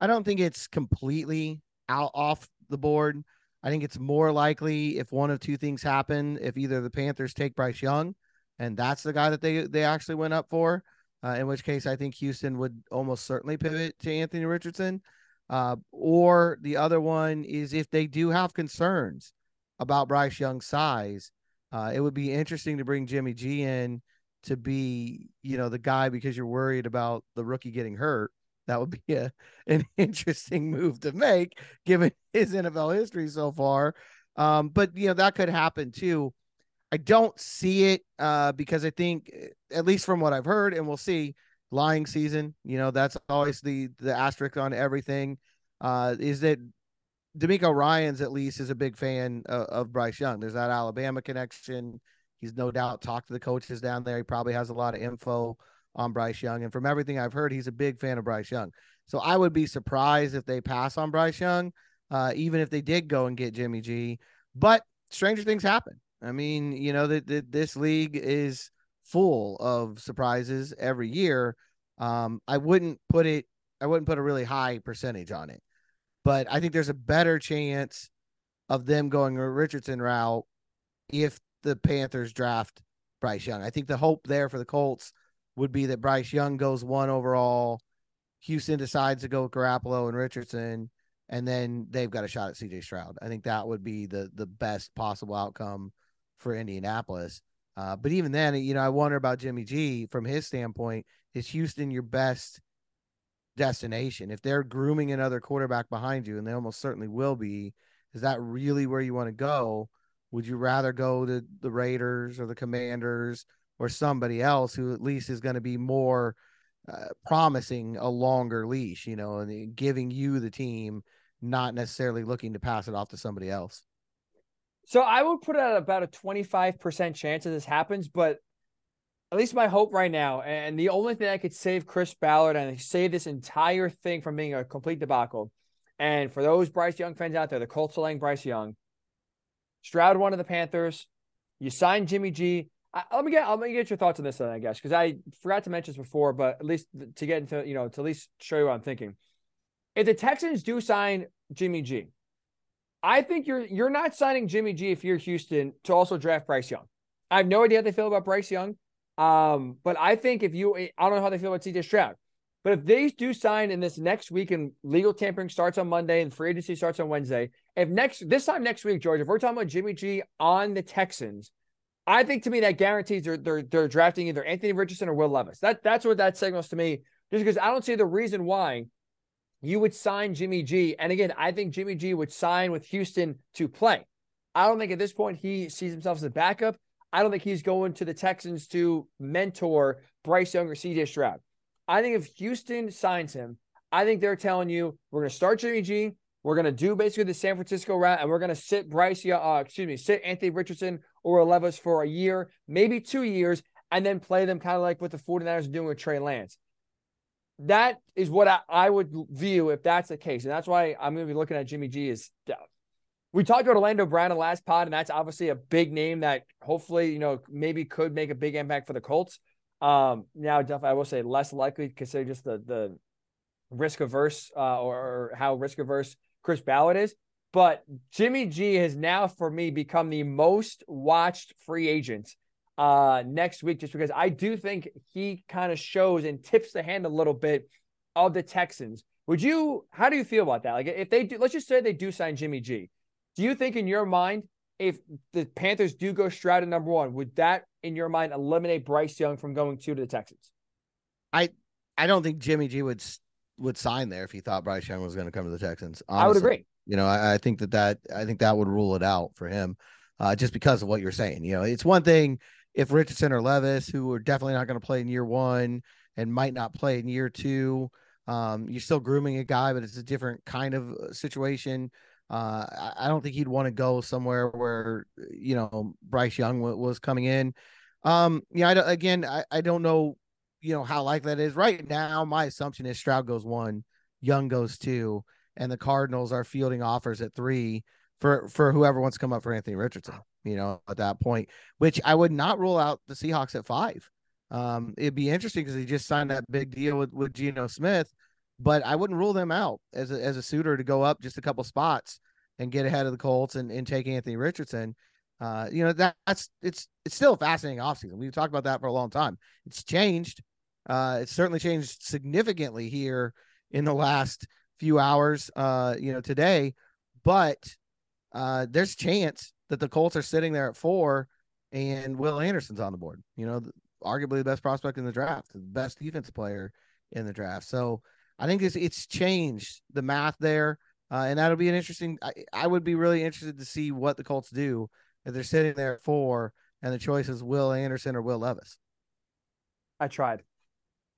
B: I don't think it's completely out off the board. I think it's more likely if one of two things happen, if either the Panthers take Bryce Young, and that's the guy that they they actually went up for, uh, in which case I think Houston would almost certainly pivot to Anthony Richardson. Uh, or the other one is if they do have concerns about Bryce Young's size, uh, it would be interesting to bring Jimmy G in to be, you know, the guy because you're worried about the rookie getting hurt that would be a, [LAUGHS] an interesting move to make given [LAUGHS] his NFL history so far. Um, but you know that could happen too. I don't see it uh, because I think, at least from what I've heard, and we'll see, lying season. You know that's always the the asterisk on everything. Uh, is that DeMeco Ryans at least is a big fan of, of Bryce Young. There's that Alabama connection. He's no doubt talked to the coaches down there. He probably has a lot of info on Bryce Young. And from everything I've heard, he's a big fan of Bryce Young. So I would be surprised if they pass on Bryce Young, uh, even if they did go and get Jimmy G. But stranger things happen. I mean, you know that, this league is full of surprises every year. Um, I wouldn't put it. I wouldn't put a really high percentage on it, but I think there's a better chance of them going a Richardson route if the Panthers draft Bryce Young. I think the hope there for the Colts would be that Bryce Young goes one overall. Houston decides to go with Garoppolo and Richardson, and then they've got a shot at CJ Stroud. I think that would be the the best possible outcome for Indianapolis. Uh, but even then, you know, I wonder about Jimmy G from his standpoint. Is Houston your best destination? If they're grooming another quarterback behind you, and they almost certainly will be, is that really where you want to go? Would you rather go to the Raiders or the Commanders or somebody else who at least is going to be more uh, promising a longer leash, you know, and giving you the team not necessarily looking to pass it off to somebody else.
A: So I would put it at about a 25% chance that this happens, but at least my hope right now, and the only thing that could save Chris Ballard and save this entire thing from being a complete debacle. And for those Bryce Young fans out there, the Colts selling Bryce Young, Stroud one of the Panthers, you signed Jimmy G. I, let me get let me get your thoughts on this then, I guess, because I forgot to mention this before, but at least to get into you know to at least show you what I'm thinking. If the Texans do sign Jimmy G, I think you're you're not signing Jimmy G if you're Houston to also draft Bryce Young. I have no idea how they feel about Bryce Young. Um, but I think if you, I don't know how they feel about CJ Stroud, but if they do sign in this next week and legal tampering starts on Monday and free agency starts on Wednesday, if next this time next week, George, if we're talking about Jimmy G on the Texans, I think to me that guarantees they're they're, they're drafting either Anthony Richardson or Will Levis. That that's what that signals to me. Just because I don't see the reason why you would sign Jimmy G. And again, I think Jimmy G would sign with Houston to play. I don't think at this point he sees himself as a backup. I don't think he's going to the Texans to mentor Bryce Young or CJ Stroud. I think if Houston signs him, I think they're telling you we're going to start Jimmy G. We're going to do basically the San Francisco route, and we're going to sit Bryce, uh, excuse me, sit Anthony Richardson or Levis for a year, maybe two years, and then play them kind of like what the 49ers are doing with Trey Lance. That is what I, I would view if that's the case. And that's why I'm going to be looking at Jimmy G as we talked about Orlando Brown in the last pod, and that's obviously a big name that hopefully, you know, maybe could make a big impact for the Colts. Um, now, definitely, I will say less likely consider just the the risk averse uh, or, or how risk averse Chris Ballard is. But Jimmy G has now, for me, become the most watched free agent uh, next week, just because I do think he kind of shows and tips the hand a little bit of the Texans. Would you? How do you feel about that? Like, if they do, let's just say they do sign Jimmy G. Do you think in your mind, if the Panthers do go Stroud at number one, would that in your mind eliminate Bryce Young from going two to the Texans?
B: I I don't think Jimmy G would would sign there if he thought Bryce Young was going to come to the Texans.
A: Honestly. I would agree.
B: You know, I, I, think that that I think that would rule it out for him, uh, just because of what you're saying. You know, it's one thing if Richardson or Levis, who are definitely not going to play in year one and might not play in year two, um, you're still grooming a guy, but it's a different kind of uh, situation. Uh, I don't think he'd want to go somewhere where you know Bryce Young w- was coming in. Um, yeah, I again, I, I don't know, you know how likely that is right now. My assumption is Stroud goes one, Young goes two, and the Cardinals are fielding offers at three for for whoever wants to come up for Anthony Richardson. You know, at that point, which I would not rule out the Seahawks at five. Um, it'd be interesting because he just signed that big deal with with Geno Smith but I wouldn't rule them out as a, as a suitor to go up just a couple spots and get ahead of the Colts and, and take Anthony Richardson. Uh, you know, that, that's it's it's still a fascinating offseason. We've talked about that for a long time. It's changed. Uh, it's certainly changed significantly here in the last few hours, uh, you know, today. But uh, there's chance that the Colts are sitting there at four and Will Anderson's on the board. You know, arguably the best prospect in the draft, the best defense player in the draft. So I think it's it's changed the math there, uh, and that'll be an interesting. I, I, would be really interested to see what the Colts do if they're sitting there at four and the choice is Will Anderson or Will Levis.
A: I tried.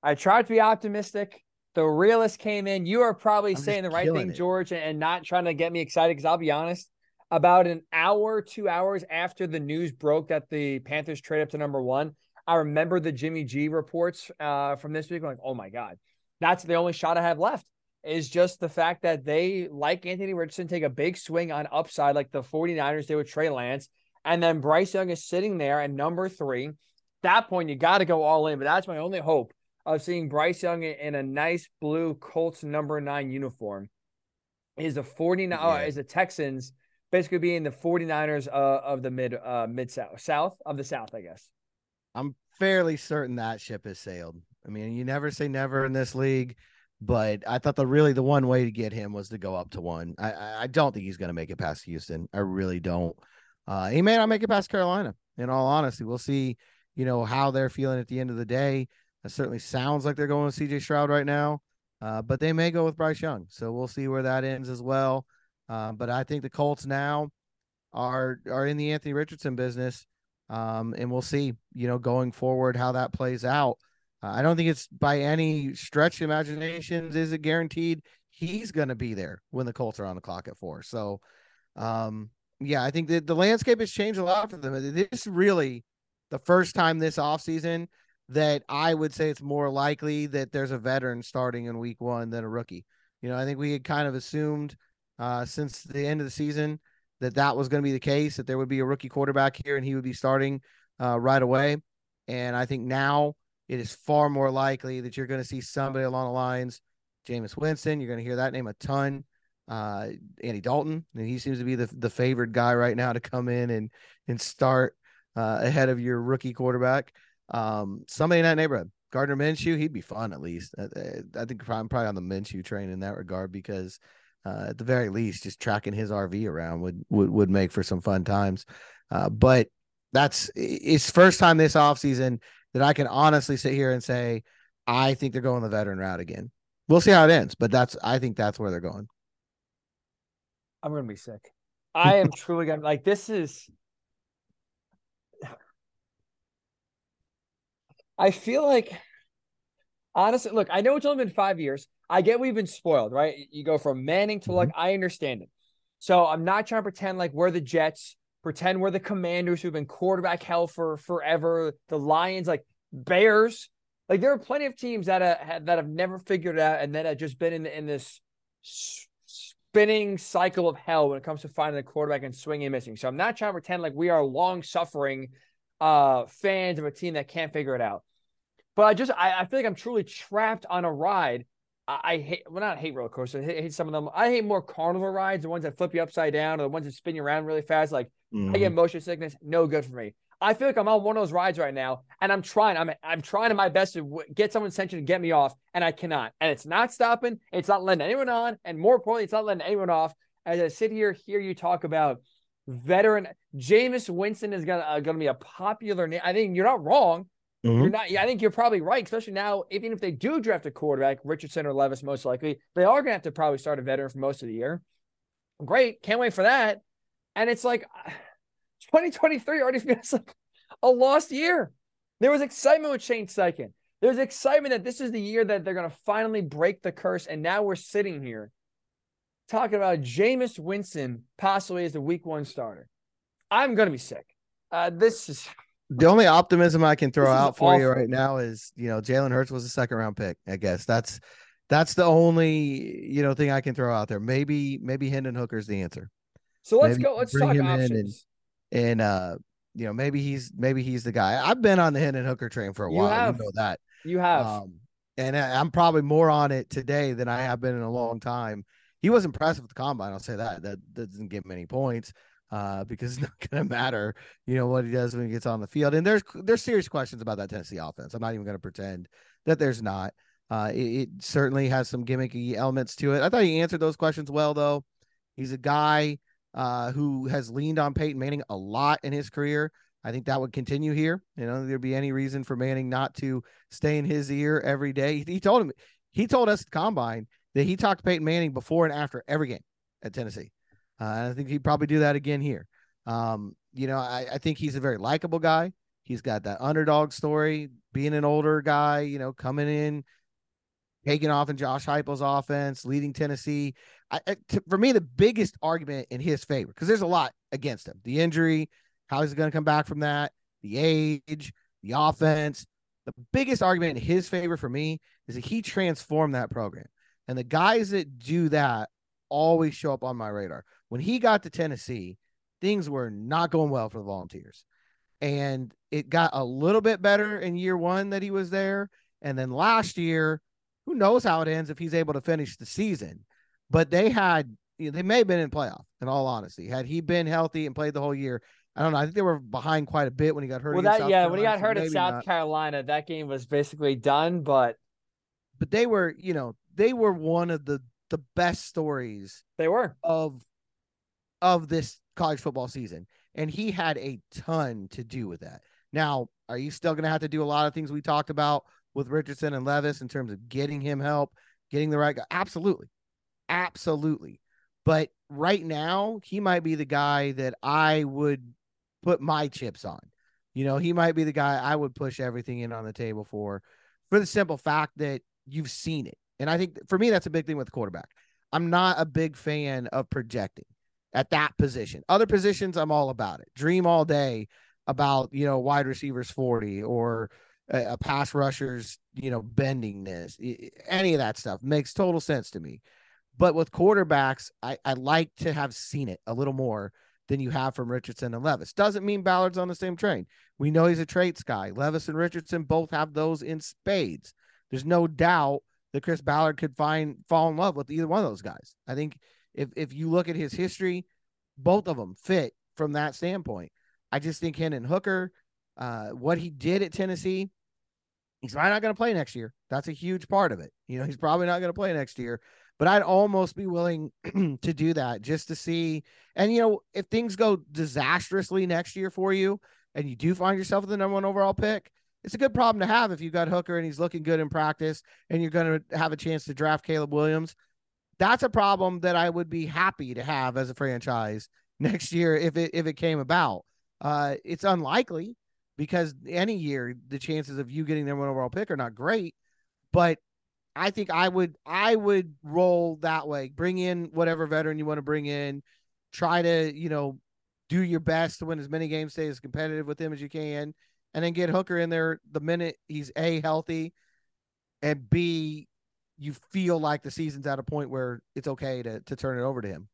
A: I tried to be optimistic. The realist came in. You are probably I'm saying the right thing, it. George, and not trying to get me excited because I'll be honest. About an hour, two hours after the news broke that the Panthers trade up to number one, I remember the Jimmy G reports uh, from this week. I'm like, oh my God, that's the only shot I have left is just the fact that they, like Anthony Richardson, take a big swing on upside like the 49ers did with Trey Lance. And then Bryce Young is sitting there at number three. that point, you got to go all in. But that's my only hope of seeing Bryce Young in a nice blue Colts number nine uniform. Is the 49 yeah. uh, is the Texans basically being the 49ers uh, of the mid uh, mid south south of the south, I guess.
B: I'm fairly certain that ship has sailed. I mean, you never say never in this league, but I thought the really the one way to get him was to go up to one. I I don't think he's going to make it past Houston. I really don't. Uh, he may not make it past Carolina. In all honesty, we'll see. You know how they're feeling at the end of the day. It certainly sounds like they're going with CJ Stroud right now, uh, but they may go with Bryce Young. So we'll see where that ends as well. Uh, but I think the Colts now are are in the Anthony Richardson business, um, and we'll see. You know, going forward how that plays out. Uh, I don't think it's by any stretch of imaginations is it guaranteed he's going to be there when the Colts are on the clock at four. So, um, yeah, I think that the landscape has changed a lot for them. This is really the first time this offseason that I would say it's more likely that there's a veteran starting in week one than a rookie. You know, I think we had kind of assumed uh, since the end of the season that that was going to be the case, that there would be a rookie quarterback here and he would be starting uh, right away. And I think now it is far more likely that you're going to see somebody along the lines, Jameis Winston. You're going to hear that name a ton. Uh, Andy Dalton, and he seems to be the the favored guy right now to come in and and start uh, ahead of your rookie quarterback. Um, somebody in that neighborhood, Gardner Minshew, he'd be fun at least. I, I think I'm probably on the Minshew train in that regard because uh, at the very least, just tracking his RV around would would would make for some fun times. Uh, but that's it's first time this offseason that I can honestly sit here and say I think they're going the veteran route again. We'll see how it ends, but that's I think that's where they're going.
A: I'm gonna be sick. I am [LAUGHS] truly gonna like this is I feel like honestly, look, I know it's only been five years. I get we've been spoiled, right? You go from Manning to mm-hmm. like, I understand it. So I'm not trying to pretend like we're the Jets, pretend we're the Commanders who've been quarterback hell for forever, the Lions, like Bears. Like there are plenty of teams that have, that have never figured it out and that have just been in in this spinning cycle of hell when it comes to finding a quarterback and swinging and missing. So I'm not trying to pretend like we are long suffering uh, fans of a team that can't figure it out. But I just I, I feel like I'm truly trapped on a ride. I, hate well not hate roller coasters. I hate, hate, some of them. I hate more carnival rides, the ones that flip you upside down, or the ones that spin you around really fast. Like mm-hmm. I get mm-hmm. motion sickness, no good for me. I feel like I'm on one of those rides right now, and I'm trying. I'm I'm trying my best to w- get someone's attention to get me off, and I cannot. And it's not stopping. It's not letting anyone on, and more importantly, it's not letting anyone off. As I sit here, hear you talk about veteran Jameis Winston is gonna uh, gonna be a popular name. I think you're not wrong. Mm-hmm. You're not. I think you're probably right, especially now. Even if they do draft a quarterback, Richardson or Levis, most likely they are going to have to probably start a veteran for most of the year. Great, can't wait for that. And it's like [SIGHS] 2023 already [LAUGHS] feels like a lost year. There was excitement with Shane Steichen. There's excitement that this is the year that they're going to finally break the curse. And now we're sitting here talking about Jameis Winston possibly as the week one starter. I'm going to be sick. Uh, this is [LAUGHS]
B: the only optimism I can throw out for awful. you right now is you know Jalen Hurts was a second round pick. I guess that's that's the only you know thing I can throw out there. Maybe maybe Hendon Hooker's the answer.
A: So let's maybe go. Let's talk options.
B: And, and uh, you know maybe he's maybe he's the guy. I've been on the Hendon Hooker train for a you while. Have. You know that.
A: You have. Um,
B: and I'm probably more on it today than I have been in a long time. He was impressive with the combine. I'll say that. That, that doesn't get many points uh, because it's [LAUGHS] not going to matter, you know, what he does when he gets on the field. And there's there's serious questions about that Tennessee offense. I'm not even going to pretend that there's not. Uh, it, it, certainly has some gimmicky elements to it. I thought he answered those questions well, though. He's a guy uh, who has leaned on Peyton Manning a lot in his career. I think that would continue here. You know, there'd be any reason for Manning not to stay in his ear every day. He, he told him, he told us at combine that he talked to Peyton Manning before and after every game at Tennessee. Uh, I think he'd probably do that again here. Um, you know, I, I think he's a very likable guy. He's got that underdog story, being an older guy, you know, coming in, taking off in Josh Heupel's offense, leading Tennessee. I, to, for me, the biggest argument in his favor, because there's a lot against him: the injury, how he's going to come back from that, the age, the offense. The biggest argument in his favor for me is that he transformed that program, and the guys that do that always show up on my radar when he got to Tennessee, things were not going well for the Volunteers. And it got a little bit better in year one that he was there. And then last year, who knows how it ends if he's able to finish the season. But they had, you know, they may have been in playoff, in all honesty. Had he been healthy and played the whole year, I don't know. I think they were behind quite a bit when he got hurt.
A: Well, that, yeah, Carolina, when he got hurt so at South not. Carolina, that game was basically done. But,
B: but they were, you know, they were one of the the best stories.
A: They were
B: of of this college football season. And he had a ton to do with that. Now, are you still going to have to do a lot of things we talked about with Richardson and Levis in terms of getting him help, getting the right guy? Absolutely. Absolutely. But right now, he might be the guy that I would put my chips on. You know, he might be the guy I would push everything in on the table for, for the simple fact that you've seen it. And I think for me, that's a big thing with the quarterback. I'm not a big fan of projecting at that position. Other positions, I'm all about it. Dream all day about, you know, wide receivers 40 or a, a pass rusher's, you know, bendingness. Any of that stuff makes total sense to me. But with quarterbacks, I, I like to have seen it a little more than you have from Richardson and Levis. Doesn't mean Ballard's on the same train. We know he's a traits guy. Levis and Richardson both have those in spades. There's no doubt that Chris Ballard could find fall in love with either one of those guys. I think if if you look at his history, both of them fit from that standpoint. I just think Hendon Hooker, uh, what he did at Tennessee, he's probably not going to play next year. That's a huge part of it. You know, he's probably not going to play next year, but I'd almost be willing [CLEARS THROAT] to do that just to see. And, you know, if things go disastrously next year for you and you do find yourself with the number one overall pick, it's a good problem to have if you've got Hooker and he's looking good in practice and you're going to have a chance to draft Caleb Williams. That's a problem that I would be happy to have as a franchise [LAUGHS] next year if it if it came about. Uh, it's unlikely because any year the chances of you getting their one overall pick are not great, but I think I would I would roll that way. Bring in whatever veteran you want to bring in. Try to you know do your best to win as many games, stay as competitive with them as you can, and then get Hooker in there the minute he's a healthy, and b you feel like the season's at a point where it's okay to to turn it over to him.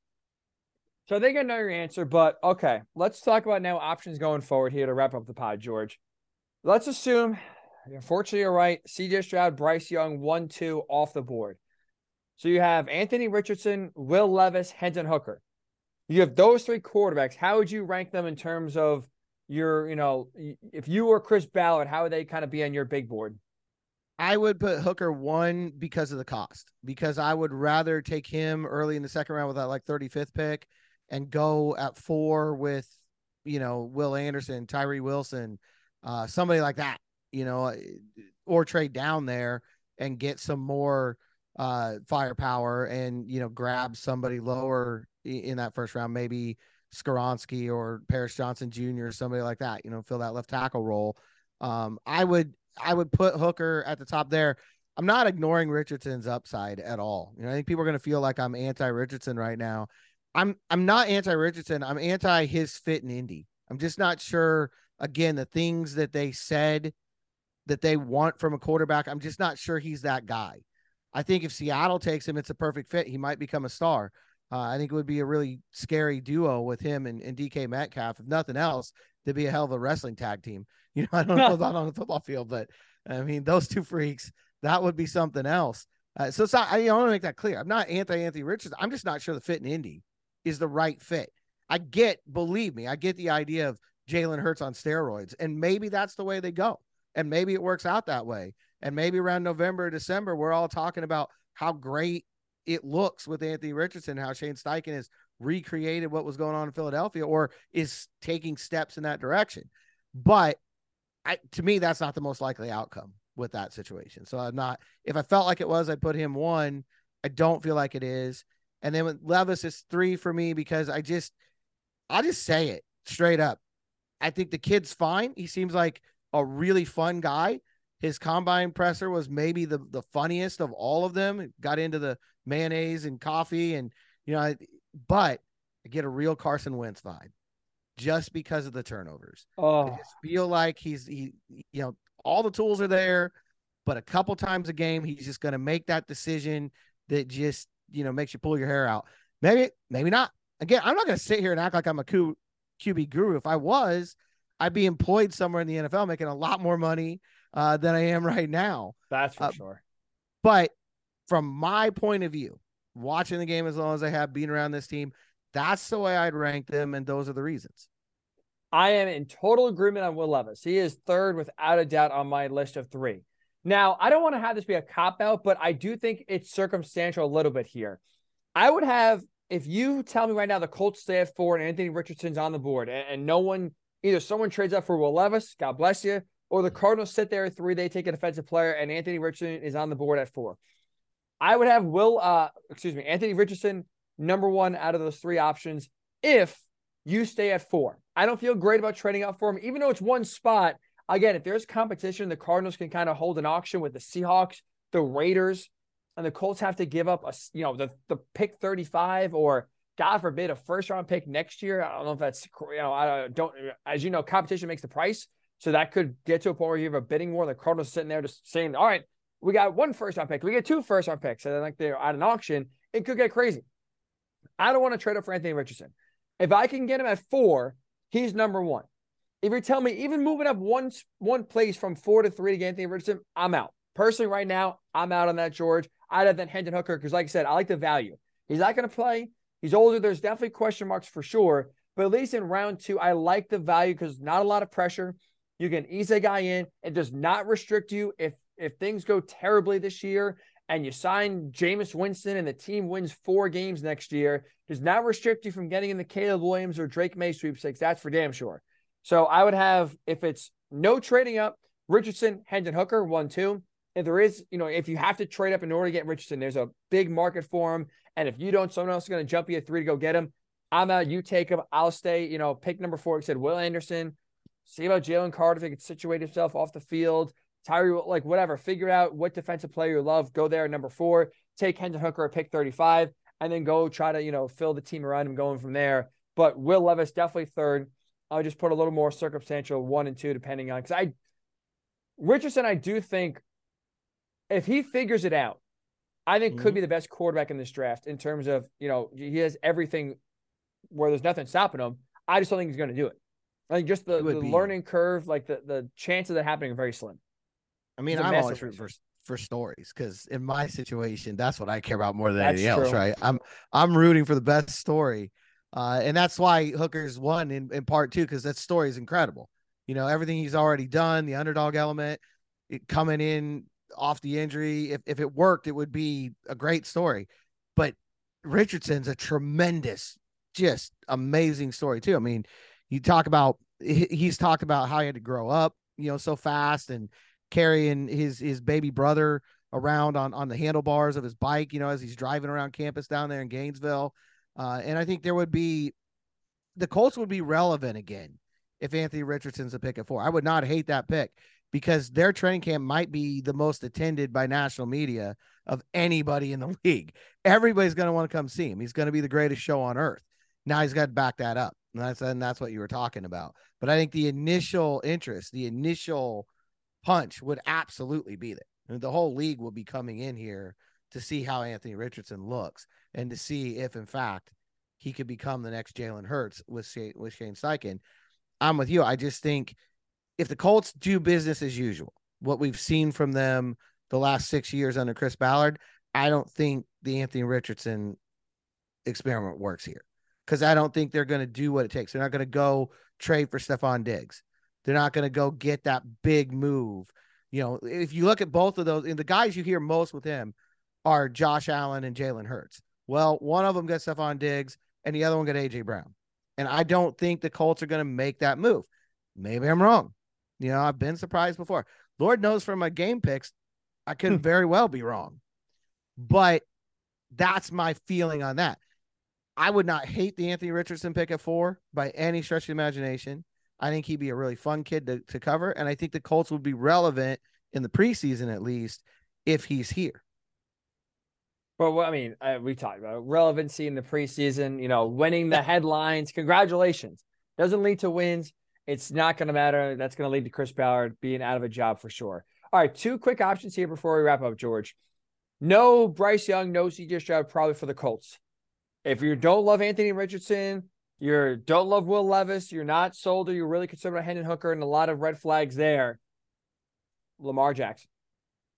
A: So I think I know your answer, but okay, let's talk about now options going forward here to wrap up the pod, George. Let's assume, unfortunately, you're right. CJ Stroud, Bryce Young, one, two off the board. So you have Anthony Richardson, Will Levis, Hendon Hooker. You have those three quarterbacks. How would you rank them in terms of your, you know, if you were Chris Ballard, how would they kind of be on your big board?
B: I would put Hooker one because of the cost, because I would rather take him early in the second round with that like 35th pick and go at four with, you know, Will Anderson, Tyree Wilson, uh, somebody like that, you know, or trade down there and get some more uh, firepower and, you know, grab somebody lower in that first round, maybe Skoronski or Paris Johnson Jr. or somebody like that, you know, fill that left tackle role. Um, I would I would put Hooker at the top there. I'm not ignoring Richardson's upside at all. You know, I think people are going to feel like I'm anti Richardson right now. I'm I'm not anti Richardson. I'm anti his fit in Indy. I'm just not sure. Again, the things that they said that they want from a quarterback, I'm just not sure he's that guy. I think if Seattle takes him, it's a perfect fit. He might become a star. Uh, I think it would be a really scary duo with him and, and DK Metcalf. If nothing else, they'd be a hell of a wrestling tag team. [LAUGHS] You know, I don't know [LAUGHS] about on the football field, but I mean, those two freaks, that would be something else. Uh, so, so I, I want to make that clear. I'm not anti Anthony Richards. I'm just not sure the fit in Indy is the right fit. I get, believe me, I get the idea of Jalen Hurts on steroids, and maybe that's the way they go, and maybe it works out that way, and maybe around November, or December, we're all talking about how great it looks with Anthony Richardson, how Shane Steichen has recreated what was going on in Philadelphia, or is taking steps in that direction. But I, to me, that's not the most likely outcome with that situation. So I'm not. If I felt like it was, I'd put him one. I don't feel like it is. And then with Levis, it's three for me because I just, I'll just say it straight up. I think the kid's fine. He seems like a really fun guy. His combine presser was maybe the, the funniest of all of them. got into the mayonnaise and coffee, and you know, but I get a real Carson Wentz vibe just because of the turnovers.
A: Oh.
B: I just feel like he's he, you know, all the tools are there, but a couple times a game, he's just going to make that decision that just you know makes you pull your hair out. Maybe, maybe not. Again, I'm not going to sit here and act like I'm a Q, QB guru. If I was, I'd be employed somewhere in the NFL making a lot more money uh, than I am right now.
A: That's for uh, sure.
B: But from my point of view, watching the game as long as I have, being around this team, that's the way I'd rank them, and those are the reasons.
A: I am in total agreement on Will Levis. He is third without a doubt on my list of three. Now, I don't want to have this be a cop out, but I do think it's circumstantial a little bit here. I would have, if you tell me right now the Colts stay at four and Anthony Richardson's on the board, and, and no one, either someone trades up for Will Levis, God bless you, or the Cardinals sit there at three, they take a defensive player, and Anthony Richardson is on the board at four. I would have Will, uh, excuse me, Anthony Richardson number one out of those three options if you stay at four. I don't feel great about trading up for him, even though it's one spot again, if there's competition, the Cardinals can kind of hold an auction with the Seahawks, the Raiders. and the Colts have to give up a you know the the pick 35 or God forbid a first round pick next year. I don't know if that's you know I don't as you know competition makes the price, so that could get to a point where you have a bidding war. The Cardinals sitting there just saying, all right, we got one first round pick, we get two first round picks, and then like they're at an auction, it could get crazy. I don't want to trade up for Anthony Richardson. If I can get him at four, he's number one. If you're telling me even moving up one one place from four to three to get Anthony Richardson, I'm out. Personally, right now, I'm out on that, George. I'd have that Hendon Hooker because, like I said, I like the value. He's not going to play. He's older. There's definitely question marks for sure. But at least in round two, I like the value because not a lot of pressure. You can ease a guy in. It does not restrict you if if things go terribly this year and you sign Jameis Winston and the team wins four games next year. Does not restrict you from getting in the Caleb Williams or Drake Maye sweepstakes. That's for damn sure. So I would have if it's no trading up, Richardson, Hendon Hooker, one, two if there is, you know, if you have to trade up in order to get Richardson, there's a big market for him. And if you don't, someone else is going to jump you at three to go get him. I'm out. You take him. I'll stay. You know, pick number four. He said Will Anderson. See about Jalen Carter if he can situate himself off the field. Tyree, like whatever. Figure out what defensive player you love. Go there. Number four. Take Hendon Hooker at pick 35, and then go try to you know fill the team around him going from there. But Will Levis definitely third. I'll just put a little more circumstantial one and two depending on because I Richardson I do think if he figures it out, I think mm-hmm. could be the best quarterback in this draft in terms of, you know, he has everything where there's nothing stopping him. I just don't think he's going to do it. I think just the, the learning curve, like the, the chance of that happening are very slim.
B: I mean, I'm always rooting for, for stories because in my situation, that's what I care about more than that's anything true. else, right? I'm I'm rooting for the best story. Uh, and that's why Hooker's won in, in part two, because that story is incredible. You know, everything he's already done, the underdog element, it, coming in off the injury. If if it worked, it would be a great story. But Richardson's a tremendous, just amazing story too. I mean, you talk about he's talked about how he had to grow up, you know, so fast and carrying his his baby brother around on on the handlebars of his bike, you know, as he's driving around campus down there in Gainesville. Uh, and I think there would be the Colts would be relevant again if Anthony Richardson's a pick at four. I would not hate that pick because their training camp might be the most attended by national media of anybody in the [LAUGHS] league. Everybody's going to want to come see him. He's going to be the greatest show on earth. Now he's got to back that up. And that's and that's what you were talking about. But I think the initial interest, the initial punch would absolutely be there. The whole league will be coming in here to see how Anthony Richardson looks and to see if in fact he could become the next Jalen Hurts with Shane, with Shane Steichen. I'm with you. I just think if the Colts do business as usual, what we've seen from them the last six years under Chris Ballard, I don't think the Anthony Richardson experiment works here because I don't think they're going to do what it takes. They're not going to go trade for Stefon Diggs. They're not going to go get that big move. You know, if you look at both of those, and the guys you hear most with him are Josh Allen and Jalen Hurts. Well, one of them got Stefon Diggs, and the other one got AJ Brown. And I don't think the Colts are going to make that move. Maybe I'm wrong. You know, I've been surprised before. Lord knows from my game picks, I could hmm. very well be wrong. But that's my feeling on that. I would not hate the Anthony Richardson pick at four by any stretch of imagination. I think he'd be a really fun kid to, to cover. And I think the Colts would be relevant in the preseason, at least, if he's here.
A: Well, I mean, we talked about relevancy in the preseason, you know, winning the headlines. Congratulations. Doesn't lead to wins. It's not going to matter. That's going to lead to Chris Ballard being out of a job for sure. All right, two quick options here before we wrap up, George. No Bryce Young, no CJ Stroud, probably for the Colts. If you don't love Anthony Richardson, you don't love Will Levis, you're not sold or you're really concerned about Hendon Hooker and a lot of red flags there. Lamar Jackson.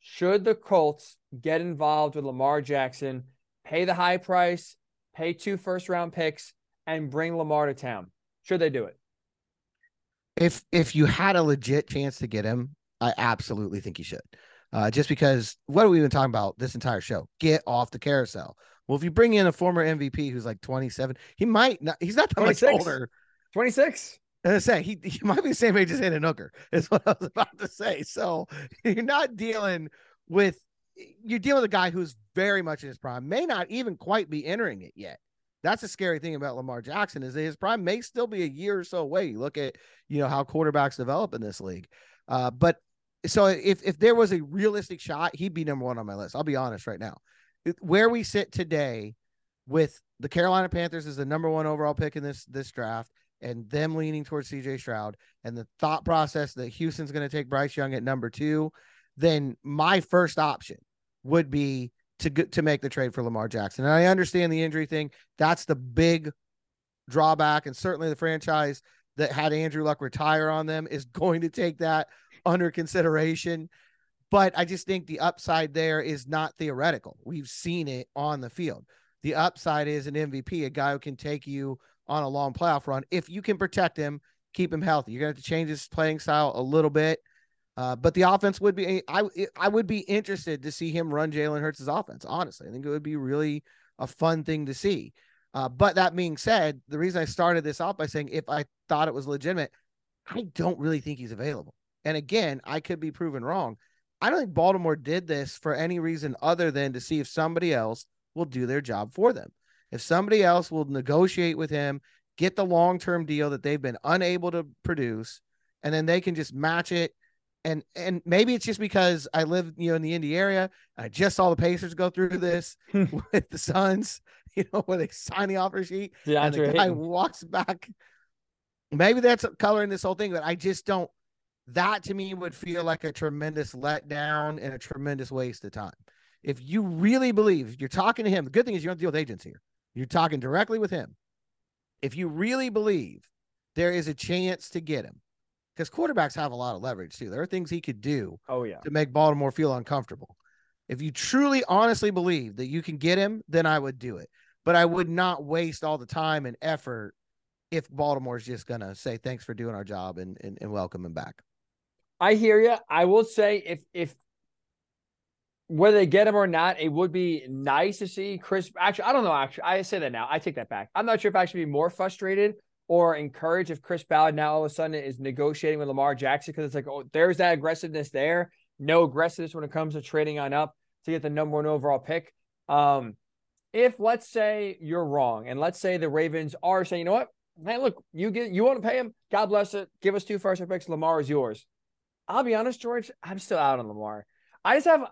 A: Should the Colts get involved with Lamar Jackson, pay the high price, pay two first round picks, and bring Lamar to town? Should they do it?
B: if if you had a legit chance to get him, I absolutely think you should. Uh, just because what are we even talking about this entire show? Get off the carousel. Well, if you bring in a former MVP who's like 27, he might not. He's not that 26. much older.
A: 26.
B: I say he, he might be the same age as Hendon Hooker. Is what I was about to say. So you're not dealing with you're dealing with a guy who's very much in his prime, may not even quite be entering it yet that's the scary thing about Lamar Jackson is that his prime may still be a year or so away. You look at you know how quarterbacks develop in this league, uh, but so if if there was a realistic shot, he'd be number one on my list. I'll be honest right now. Where we sit today, with the Carolina Panthers as the number one overall pick in this this draft, and them leaning towards CJ Stroud, and the thought process that Houston's going to take Bryce Young at number two, then my first option would be to to make the trade for Lamar Jackson. And I understand the injury thing. That's the big drawback, and certainly the franchise that had Andrew Luck retire on them is [LAUGHS] going to take that under consideration. But I just think the upside there is not theoretical. We've seen it on the field. The upside is an MVP, a guy who can take you on a long playoff run if you can protect him, keep him healthy. You're going to have to change his playing style a little bit. Uh, but the offense would be I I would be interested to see him run Jalen Hurts' offense. Honestly, I think it would be really a fun thing to see. Uh, but that being said, the reason I started this off by saying if I thought it was legitimate, I don't really think he's available. And again, I could be proven wrong. I don't think Baltimore did this for any reason other than to see if somebody else will do their job for them. If somebody else will negotiate with him, get the long term deal that they've been unable to produce, and then they can just match it and and maybe it's just because I live you know in the Indy area. I just saw the Pacers go through this [LAUGHS] hmm. [LAUGHS] with the Suns, [LAUGHS] you know, where they sign the offer sheet DeAndre and the guy Ayton. walks back. Maybe that's coloring this whole thing, but I just don't. That to me would feel like a tremendous letdown and a tremendous waste of time. If you really believe you're talking to him, the good thing is you don't deal with agents here. You're talking directly with him. If you really believe there is a chance to get him, because quarterbacks have a lot of leverage too. There are things he could do.
A: Oh yeah,
B: to make Baltimore feel uncomfortable. If you truly, honestly believe that you can get him, then I would do it. But I would not waste all the time and effort if Baltimore's just gonna say thanks for doing our job and and, and welcome him back.
A: I hear you. I will say if if whether they get him or not, it would be nice to see Chris. Actually, I don't know. Actually, I say that now. I take that back. I'm not sure if I should be more frustrated or encouraged if Chris Ballard now all of a sudden is negotiating with Lamar Jackson because it's like, oh, there's that aggressiveness there. No aggressiveness when it comes to trading on up to get the number one overall pick. Um, if let's say you're wrong, and let's say the Ravens are saying, you know what, hey, look, you get you want to pay him, God bless it. Give us two first round picks. Lamar is yours. I'll be honest, George, I'm still out on Lamar. I just have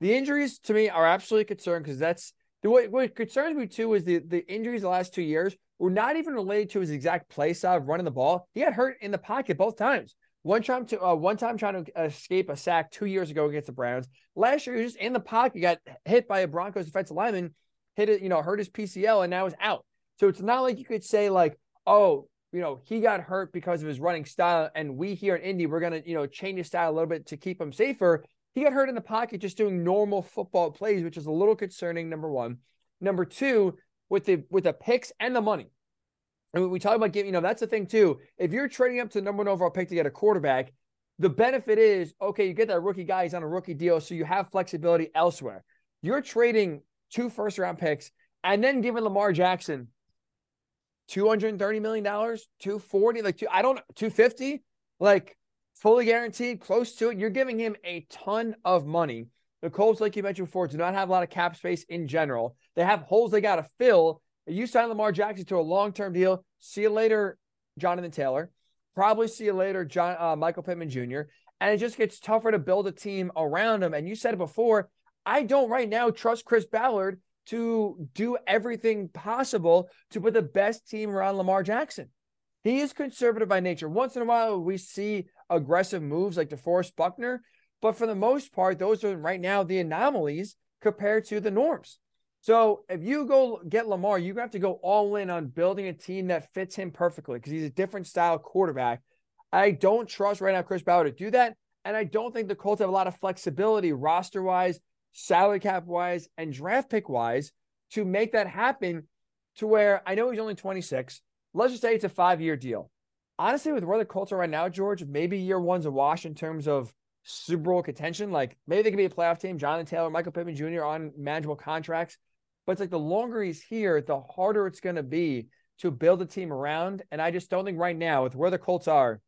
A: the injuries to me are absolutely concerned because that's the what, what concerns me too is the the injuries the last two years were not even related to his exact play style of running the ball. He got hurt in the pocket both times. One time to uh, one time trying to escape a sack two years ago against the Browns. Last year he was just in the pocket, got hit by a Broncos defensive lineman, hit it, you know, hurt his PCL, and now is out. So it's not like you could say like, oh, you know, he got hurt because of his running style, and we here in Indy we're gonna, you know, change his style a little bit to keep him safer. He got hurt in the pocket just doing normal football plays, which is a little concerning. Number one. Number two, with the with the picks and the money. And we talk about giving, you know, that's the thing too. If you're trading up to number one overall pick to get a quarterback, the benefit is okay, you get that rookie guy, he's on a rookie deal, so you have flexibility elsewhere. You're trading two first round picks and then giving Lamar Jackson $230 million, 240, like two, I don't 250, like fully guaranteed, close to it. You're giving him a ton of money. The Colts, like you mentioned before, do not have a lot of cap space in general. They have holes they got to fill. You sign Lamar Jackson to a long term deal. See you later, Jonathan Taylor. Probably see you later, John uh, Michael Pittman Jr. And it just gets tougher to build a team around him. And you said it before. I don't right now trust Chris Ballard to do everything possible to put the best team around Lamar Jackson. He is conservative by nature. Once in a while, we see aggressive moves like DeForest Buckner, but for the most part, those are right now the anomalies compared to the norms. So if you go get Lamar, you have to go all in on building a team that fits him perfectly because he's a different style quarterback. I don't trust right now Chris Ballard to do that. And I don't think the Colts have a lot of flexibility roster wise, salary cap wise, and draft pick wise to make that happen to where I know he's only 26. Let's just say it's a five year deal. Honestly, with where the Colts are right now, George, maybe year one's a wash in terms of Super Bowl contention. Like maybe they could be a playoff team. Jonathan Taylor, Michael Pittman Jr. on manageable contracts. But it's like the longer he's here, the harder it's going to be to build a team around. And I just don't think right now, with where the Colts are,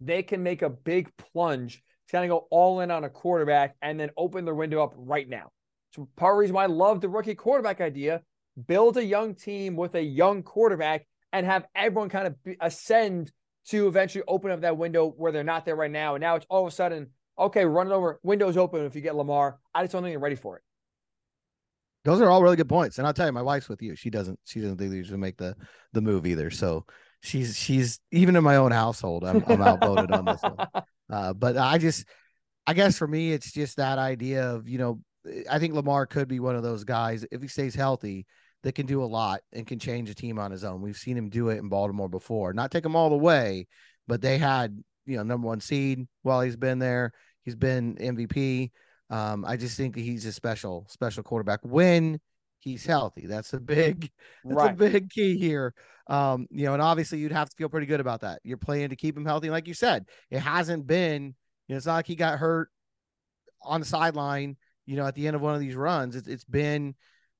A: they can make a big plunge to kind of go all in on a quarterback and then open their window up right now. So part of the reason why I love the rookie quarterback idea, build a young team with a young quarterback and have everyone kind of ascend to eventually open up that window where they're not there right now. And now it's all of a sudden Okay, run it over. Windows open if you get Lamar. I just don't think you're ready for it.
B: Those are all really good points. And I'll tell you, my wife's with you. She doesn't she doesn't think they should make the the move either. So she's she's even in my own household, I'm I'm outvoted on this one. [LAUGHS] Uh, but I just I guess for me, it's just that idea of, you know, I think Lamar could be one of those guys if he stays healthy that can do a lot and can change a team on his own. We've seen him do it in Baltimore before. Not take him all the way, but they had, you know, number one seed while he's been there. He's been MVP. Um, I just think he's a special, special quarterback when he's healthy. That's a big, [LAUGHS] that's right. a big key here. Um, you know, and obviously you'd have to feel pretty good about that. You're playing to keep him healthy. Like you said, it hasn't been, you know, it's not like he got hurt on the sideline, you know, at the end of one of these runs. It's it's been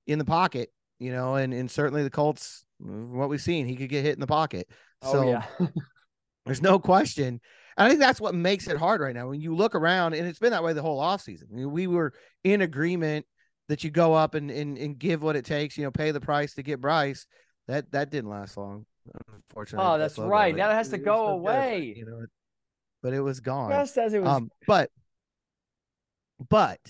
B: in the pocket, you know, and and certainly the Colts, what we've seen, he could get hit in the pocket. Oh, so yeah. [LAUGHS] there's no question. And I think that's what makes it hard right now. When you look around, and it's been that way the whole offseason. I mean, we were in agreement that you go up and, and and give what it takes, you know, pay the price to get Bryce. That that didn't last long, unfortunately.
A: Oh, that's right. Now it has to go away.
B: you know, but it was gone.
A: It was.
B: Um, but but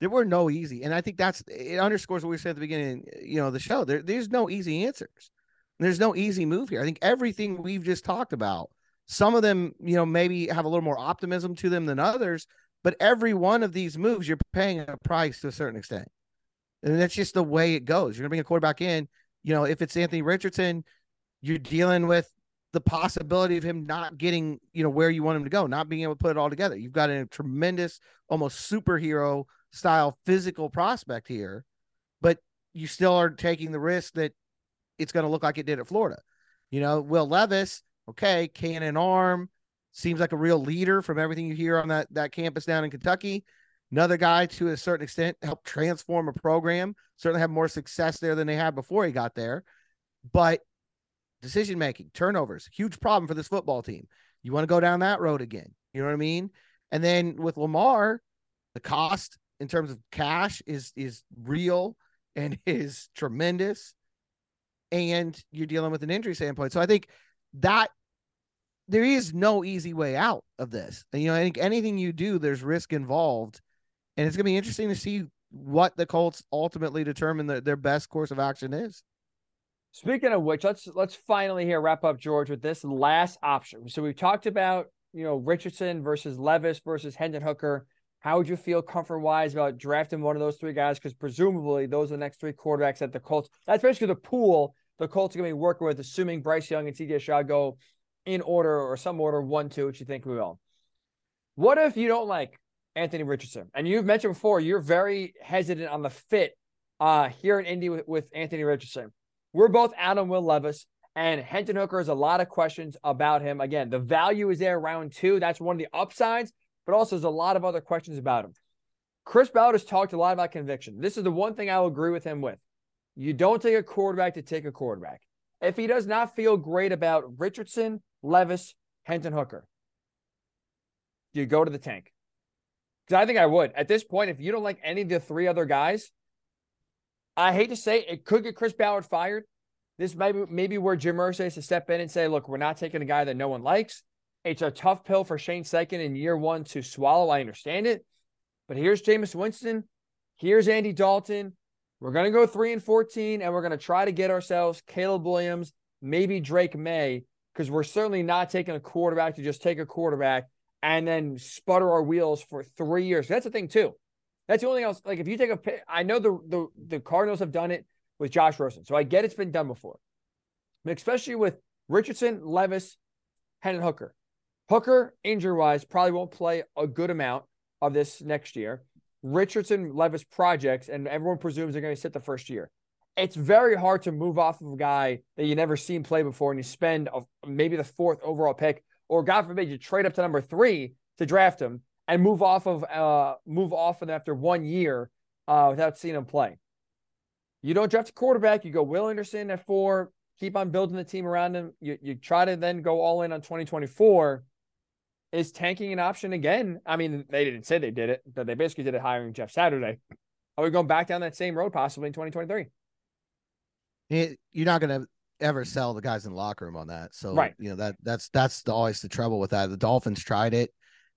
B: there were no easy, and I think that's it underscores what we said at the beginning, you know, the show. There, there's no easy answers. There's no easy move here. I think everything we've just talked about some of them, you know, maybe have a little more optimism to them than others, but every one of these moves, you're paying a price to a certain extent. And that's just the way it goes. You're going to bring a quarterback in. You know, if it's Anthony Richardson, you're dealing with the possibility of him not getting, you know, where you want him to go, not being able to put it all together. You've got a tremendous, almost superhero style physical prospect here, but you still are taking the risk that it's going to look like it did at Florida. You know, Will Levis, okay, cannon arm, seems like a real leader from everything you hear on that that campus down in Kentucky. Another guy to a certain extent helped transform a program. Certainly have more success there than they had before he got there. But decision making, turnovers, huge problem for this football team. You want to go down that road again. You know what I mean? And then with Lamar, the cost in terms of cash is is real and [LAUGHS] is tremendous. And you're dealing with an injury standpoint. So I think that there is no easy way out of this. And, you know, I think anything you do, there's risk involved. And it's going to be interesting to see what the Colts ultimately determine that their best course of action is.
A: Speaking of which, let's let's finally here wrap up George with this last option. So we've talked about you know Richardson versus Levis versus Hendon Hooker. How would you feel comfort wise about drafting one of those three guys? Because presumably those are the next three quarterbacks at the Colts. That's basically the pool the Colts are going to be working with, assuming Bryce Young and CJ Stroud go in order or some order, one, two, which you think we will. What if you don't like Anthony Richardson? And you've mentioned before, you're very hesitant on the fit uh, here in Indy with, with Anthony Richardson. We're both Adam Will Levis, and Hendon Hooker has a lot of questions about him. Again, the value is there round two. That's one of the upsides, but also there's a lot of other questions about him. Chris Ballard has talked a lot about conviction. This is the one thing I will agree with him with. You don't take a quarterback to take a quarterback. If he does not feel great about Richardson, Levis, Hendon Hooker, you go to the tank. Because I think I would. At this point, if you don't like any of the three other guys, I hate to say it, could get Chris Ballard fired. This might be maybe where Jim Irsay has to step in and say, look, we're not taking a guy that no one likes. It's a tough pill for Shane Steichen in year one to swallow. I understand it. But here's Jameis Winston. Here's Andy Dalton. We're going to go three and 14, and we're going to try to get ourselves Caleb Williams, maybe Drake Maye, because we're certainly not taking a quarterback to just take a quarterback and then sputter our wheels for three years. That's the thing, too. That's the only thing else. Like, if you take a I know the, the, the Cardinals have done it with Josh Rosen, so I get it's been done before, but especially with Richardson, Levis, Hendon Hooker. Hooker, injury wise, probably won't play a good amount of this next year. Richardson Levis projects, and everyone presumes they're going to sit the first year. It's very hard to move off of a guy that you never seen play before, and you spend a, maybe the fourth overall pick, or God forbid you trade up to number three to draft him and move off of uh move off of after one year uh without seeing him play. You don't draft a quarterback, you go Will Anderson at four, keep on building the team around him. You you try to then go all in on 2024 is tanking an option again? I mean, they didn't say they did it, but they basically did it hiring Jeff Saturday. Are we going back down that same road possibly in 2023?
B: It, you're not going to ever sell the guys in the locker room on that. So,
A: right.
B: you know, that that's that's the, always the trouble with that. The Dolphins tried it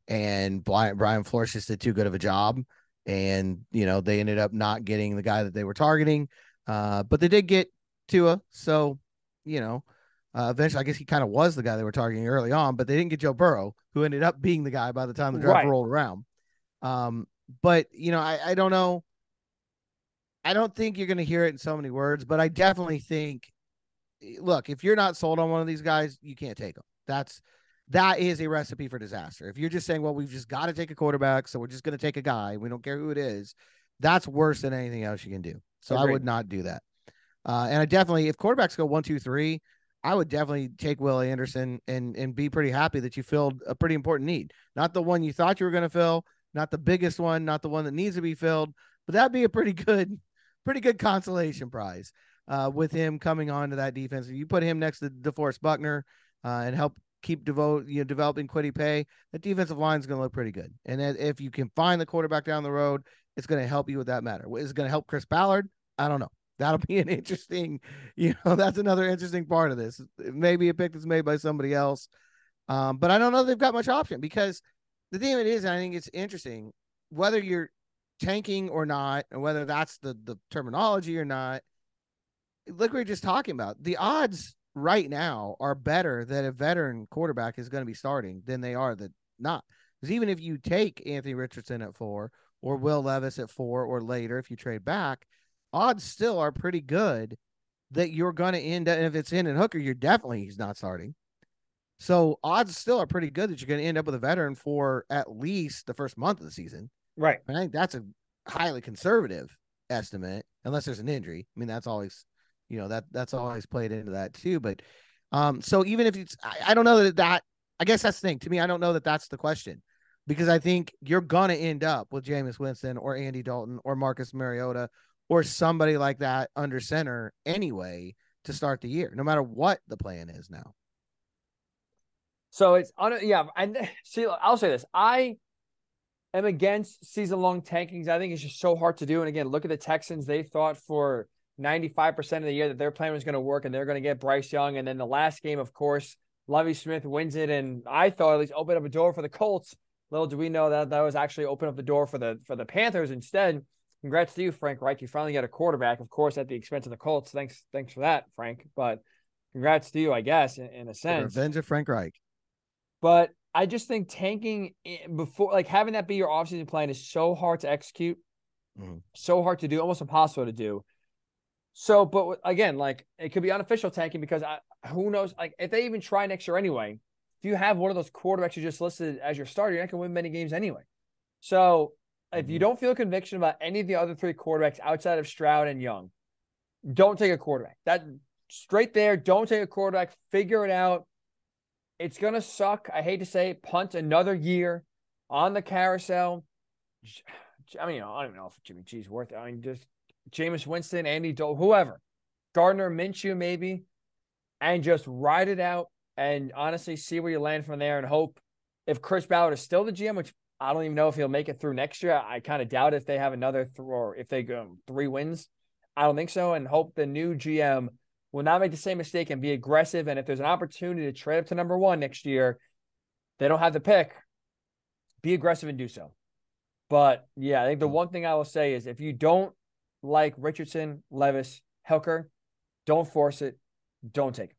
B: and Brian Brian Flores just did too good of a job, and you know they ended up not getting the guy that they were targeting, uh, but they did get Tua, so you know. Uh, eventually, I guess he kind of was the guy they were targeting early on, but they didn't get Joe Burrow, who ended up being the guy by the time the draft
A: Right.
B: rolled around. Um, but you know, I, I don't know. I don't think you're going to hear it in so many words, but I definitely think. Look, if you're not sold on one of these guys, you can't take them. That's that is a recipe for disaster. If you're just saying, well, we've just got to take a quarterback, so we're just going to take a guy, we don't care who it is, that's worse than anything else you can do. So I would not do that. Uh, and I definitely, if quarterbacks go one, two, three, I would definitely take Will Anderson and and be pretty happy that you filled a pretty important need. Not the one you thought you were going to fill, not the biggest one, not the one that needs to be filled, but that'd be a pretty good, pretty good consolation prize uh, with him coming on to that defense. If you put him next to DeForest Buckner uh, and help keep devote you know developing Kwity Paye, the defensive line is going to look pretty good. And if you can find the quarterback down the road, it's going to help you with that matter. Is going to help Chris Ballard? I don't know. [LAUGHS] That'll be an interesting, you know, [LAUGHS] that's another interesting part of this. Maybe a pick that's made by somebody else. Um, but I don't know they've got much option because the thing it is, I think it's interesting, whether you're tanking or not, and whether that's the the terminology or not, like we were just talking about, the odds right now are better that a veteran quarterback is going to be starting than they are that not. Because even if you take Anthony Richardson at four or Will Levis at four or later, if you trade back, odds still are pretty good that you're going to end up. And if it's Hendon Hooker, you're definitely he's not starting. So odds still are pretty good that you're going to end up with a veteran for at least the first month of the season.
A: Right.
B: And I think that's a highly conservative estimate, unless there's an injury. I mean, that's always, you know, that that's always played into that too. But um, so even if it's, I, I don't know that that, I guess that's the thing. To me, I don't know that that's the question because I think you're gonna end up with Jameis Winston or Andy Dalton or Marcus Mariota or somebody like that under center anyway to start the year, no matter what the plan is now.
A: So it's on yeah, and [LAUGHS] see, I'll say this. I am against season long tankings. I think it's just so hard to do. And again, look at the Texans. They thought for 95% of the year that their plan was going to work and they're going to get Bryce Young. And then the last game, of course, Lovie Smith wins it. And I thought at least opened up a door for the Colts. Little do we know that that was actually open up the door for the for the Panthers instead. Congrats to you, Frank Reich. You finally got a quarterback, of course, at the expense of the Colts. Thanks, thanks for that, Frank. But congrats to you, I guess, in, in a
B: The
A: sense.
B: Revenge of Frank Reich.
A: But I just think tanking before, like having that be your offseason plan is so hard to execute,
B: Mhm.
A: so hard to do, almost impossible to do. So, but again, like it could be unofficial tanking because I, who knows? Like if they even try next year anyway, if you have one of those quarterbacks you just listed as your starter, you're not going to win many games anyway. So, if you
B: Mhm.
A: don't feel conviction about any of the other three quarterbacks outside of Stroud and Young, don't take a quarterback. That straight there, don't take a quarterback. Figure it out. It's gonna suck. I hate to say it, punt another year on the carousel. I mean, I don't even know if Jimmy G's worth it. I mean, just Jameis Winston, Andy Dole, whoever, Gardner Minshew, maybe, and just ride it out and honestly see where you land from there and hope if Chris Ballard is still the GM, which I don't even know if he'll make it through next year. I kind of doubt if they have another th- or if they go three wins. I don't think so, and hope the new GM will not make the same mistake and be aggressive. And if there's an opportunity to trade up to number one next year, they don't have the pick. Be aggressive and do so. But yeah, I think the hmm. one thing I will say is if you don't like Richardson, Levis, Hooker, don't force it. Don't take it.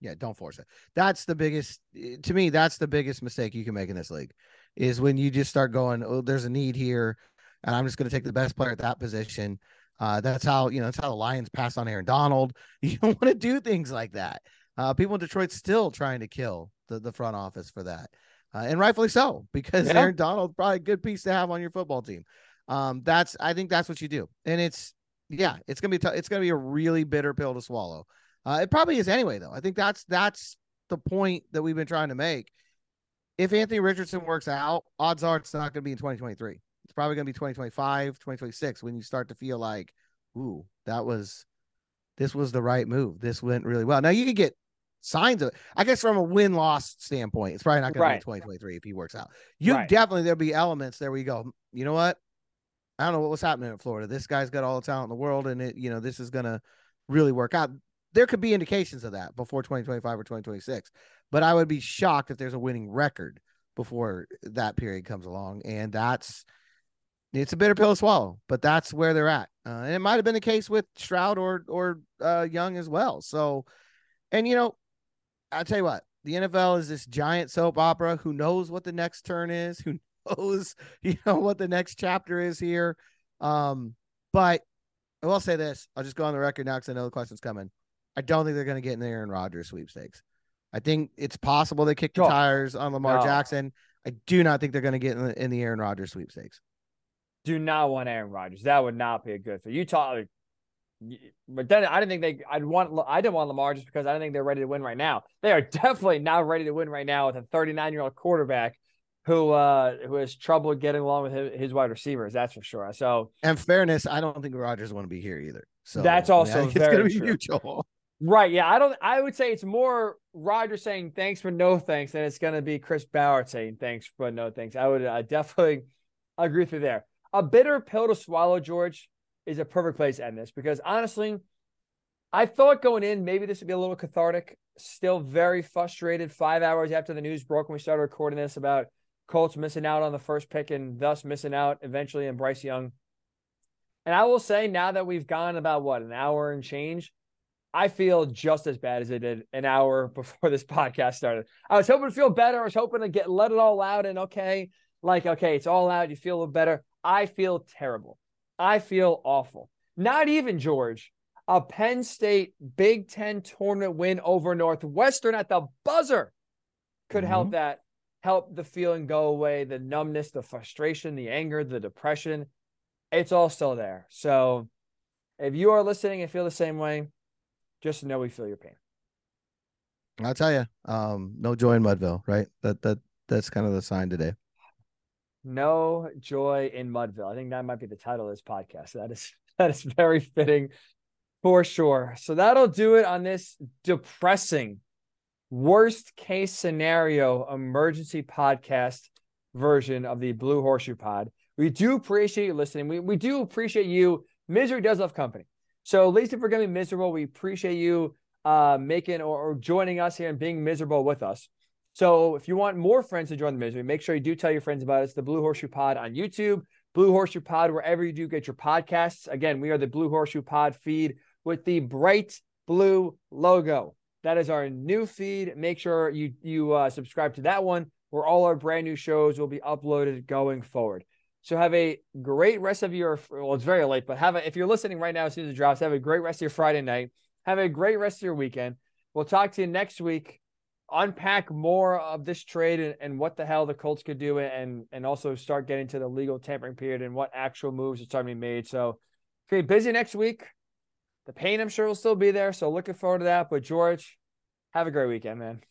B: Yeah, don't force it. That's the biggest to me, that's the biggest mistake you can make in this league is when you just start going, Oh, there's a need here, and I'm just gonna take the best player at that position. Uh, that's how you know that's how the Lions passed on Aaron Donald. [LAUGHS] You don't want to do things like that. Uh, people in Detroit still trying to kill the, the front office for that. Uh, and rightfully so, because
A: Yeah.
B: Aaron Donald probably a good piece to have on your football team. Um, that's I think that's what you do. And it's yeah, it's gonna be tou- it's gonna be a really bitter pill to swallow. Uh, it probably is anyway, though. I think that's that's the point that we've been trying to make. If Anthony Richardson works out, odds are it's not to be in 2023. It's probably to be 2025, 2026 when you start to feel like, ooh, that was this was the right move. This went really well. Now you could get signs of it. I guess from a win loss standpoint, it's probably not going
A: Right.
B: to be 2023 if he works out. You
A: Right.
B: definitely there'll be elements there where you go, you know what? I don't know what was happening in Florida. This guy's got all the talent in the world, and it, you know, this is gonna really work out. There could be indications of that before 2025 or 2026, but I would be shocked if there's a winning record before that period comes along, and that's it's a bitter pill to swallow, but that's where they're at. Uh, and it might have been the case with Stroud or or uh, Young as well. So, and you know, I'll tell you what, the NFL is this giant soap opera. Who knows what the next turn is? Who knows, [LAUGHS] you know, what the next chapter is here? Um, but I will say this: I'll just go on the record now because I know the question's coming. I don't think they're going to get in the Aaron Rodgers sweepstakes. I think it's possible they kick the oh, tires on Lamar no. Jackson. I do not think they're going to get in the, in the Aaron Rodgers sweepstakes
A: do not want Aaron Rodgers. That would not be a good for Utah. But then I didn't think they. I'd want. I didn't want Lamar just because I don't think they're ready to win right now. They are [LAUGHS] definitely not ready to win right now with a 39 year old quarterback who uh who has trouble getting along with his, his, wide receivers. That's for sure. So,
B: and fairness, I don't think Rodgers want to be here either. So
A: that's also I mean, [LAUGHS] it's going to be
B: true. mutual.
A: Right. Yeah. I don't. I would say it's more Rodgers saying thanks for no thanks, than it's going to be Chris Ballard saying thanks but no thanks. I would uh, definitely agree with you there a bitter pill to swallow, George, is a perfect place to end this because honestly, I thought going in, maybe this would be a little cathartic. Still very frustrated five hours after the news broke when we started recording this about Colts missing out on the first pick and thus missing out eventually in Bryce Young. And I will say now that we've gone about what an hour and change, I feel just as bad as I did an hour [LAUGHS] before this podcast started. I was hoping to feel better. I was hoping to get let it all out and okay, like okay, it's all out. You feel a little better. I feel terrible. I feel awful. Not even George, a Penn State Big Ten tournament win over Northwestern at the buzzer could mm-hmm. help that, help the feeling go away, the numbness, the frustration, the anger, the depression. It's all still there. So if you are listening and feel the same way, just know we feel your pain.
B: I'll tell you, um, no joy in Mudville, right? That that that's kind of the sign today.
A: No Joy in Mudville. I think that might be the title of this podcast. That is [LAUGHS] that is very fitting for sure. So that'll do it on this depressing worst case scenario emergency podcast version of the Blue Horseshoe Pod. We do appreciate you listening. We, we do appreciate you. Misery does love company. So at least if we're going to be miserable, we appreciate you uh, making or, or joining us here and being miserable with us. So if you want more friends to join the misery, make sure you do tell your friends about us. The Blue Horseshoe Pod on YouTube, Blue Horseshoe Pod wherever you do get your podcasts. Again, we are the Blue Horseshoe Pod feed with the bright blue logo. That is our new feed. Make sure you you uh, subscribe to that one, where all our brand new shows will be uploaded going forward. So have a great rest of your. Well, it's very late, but have a, if you're listening right now as soon as it drops, have a great rest of your Friday night. Have a great rest of your weekend. We'll talk to you next week unpack more of this trade and, and, what the hell the Colts could do and and also start getting to the legal tampering period and what actual moves are starting to be made. So okay, busy next week. The pain I'm sure will still be there. So looking forward to that. But George, have a great weekend, man.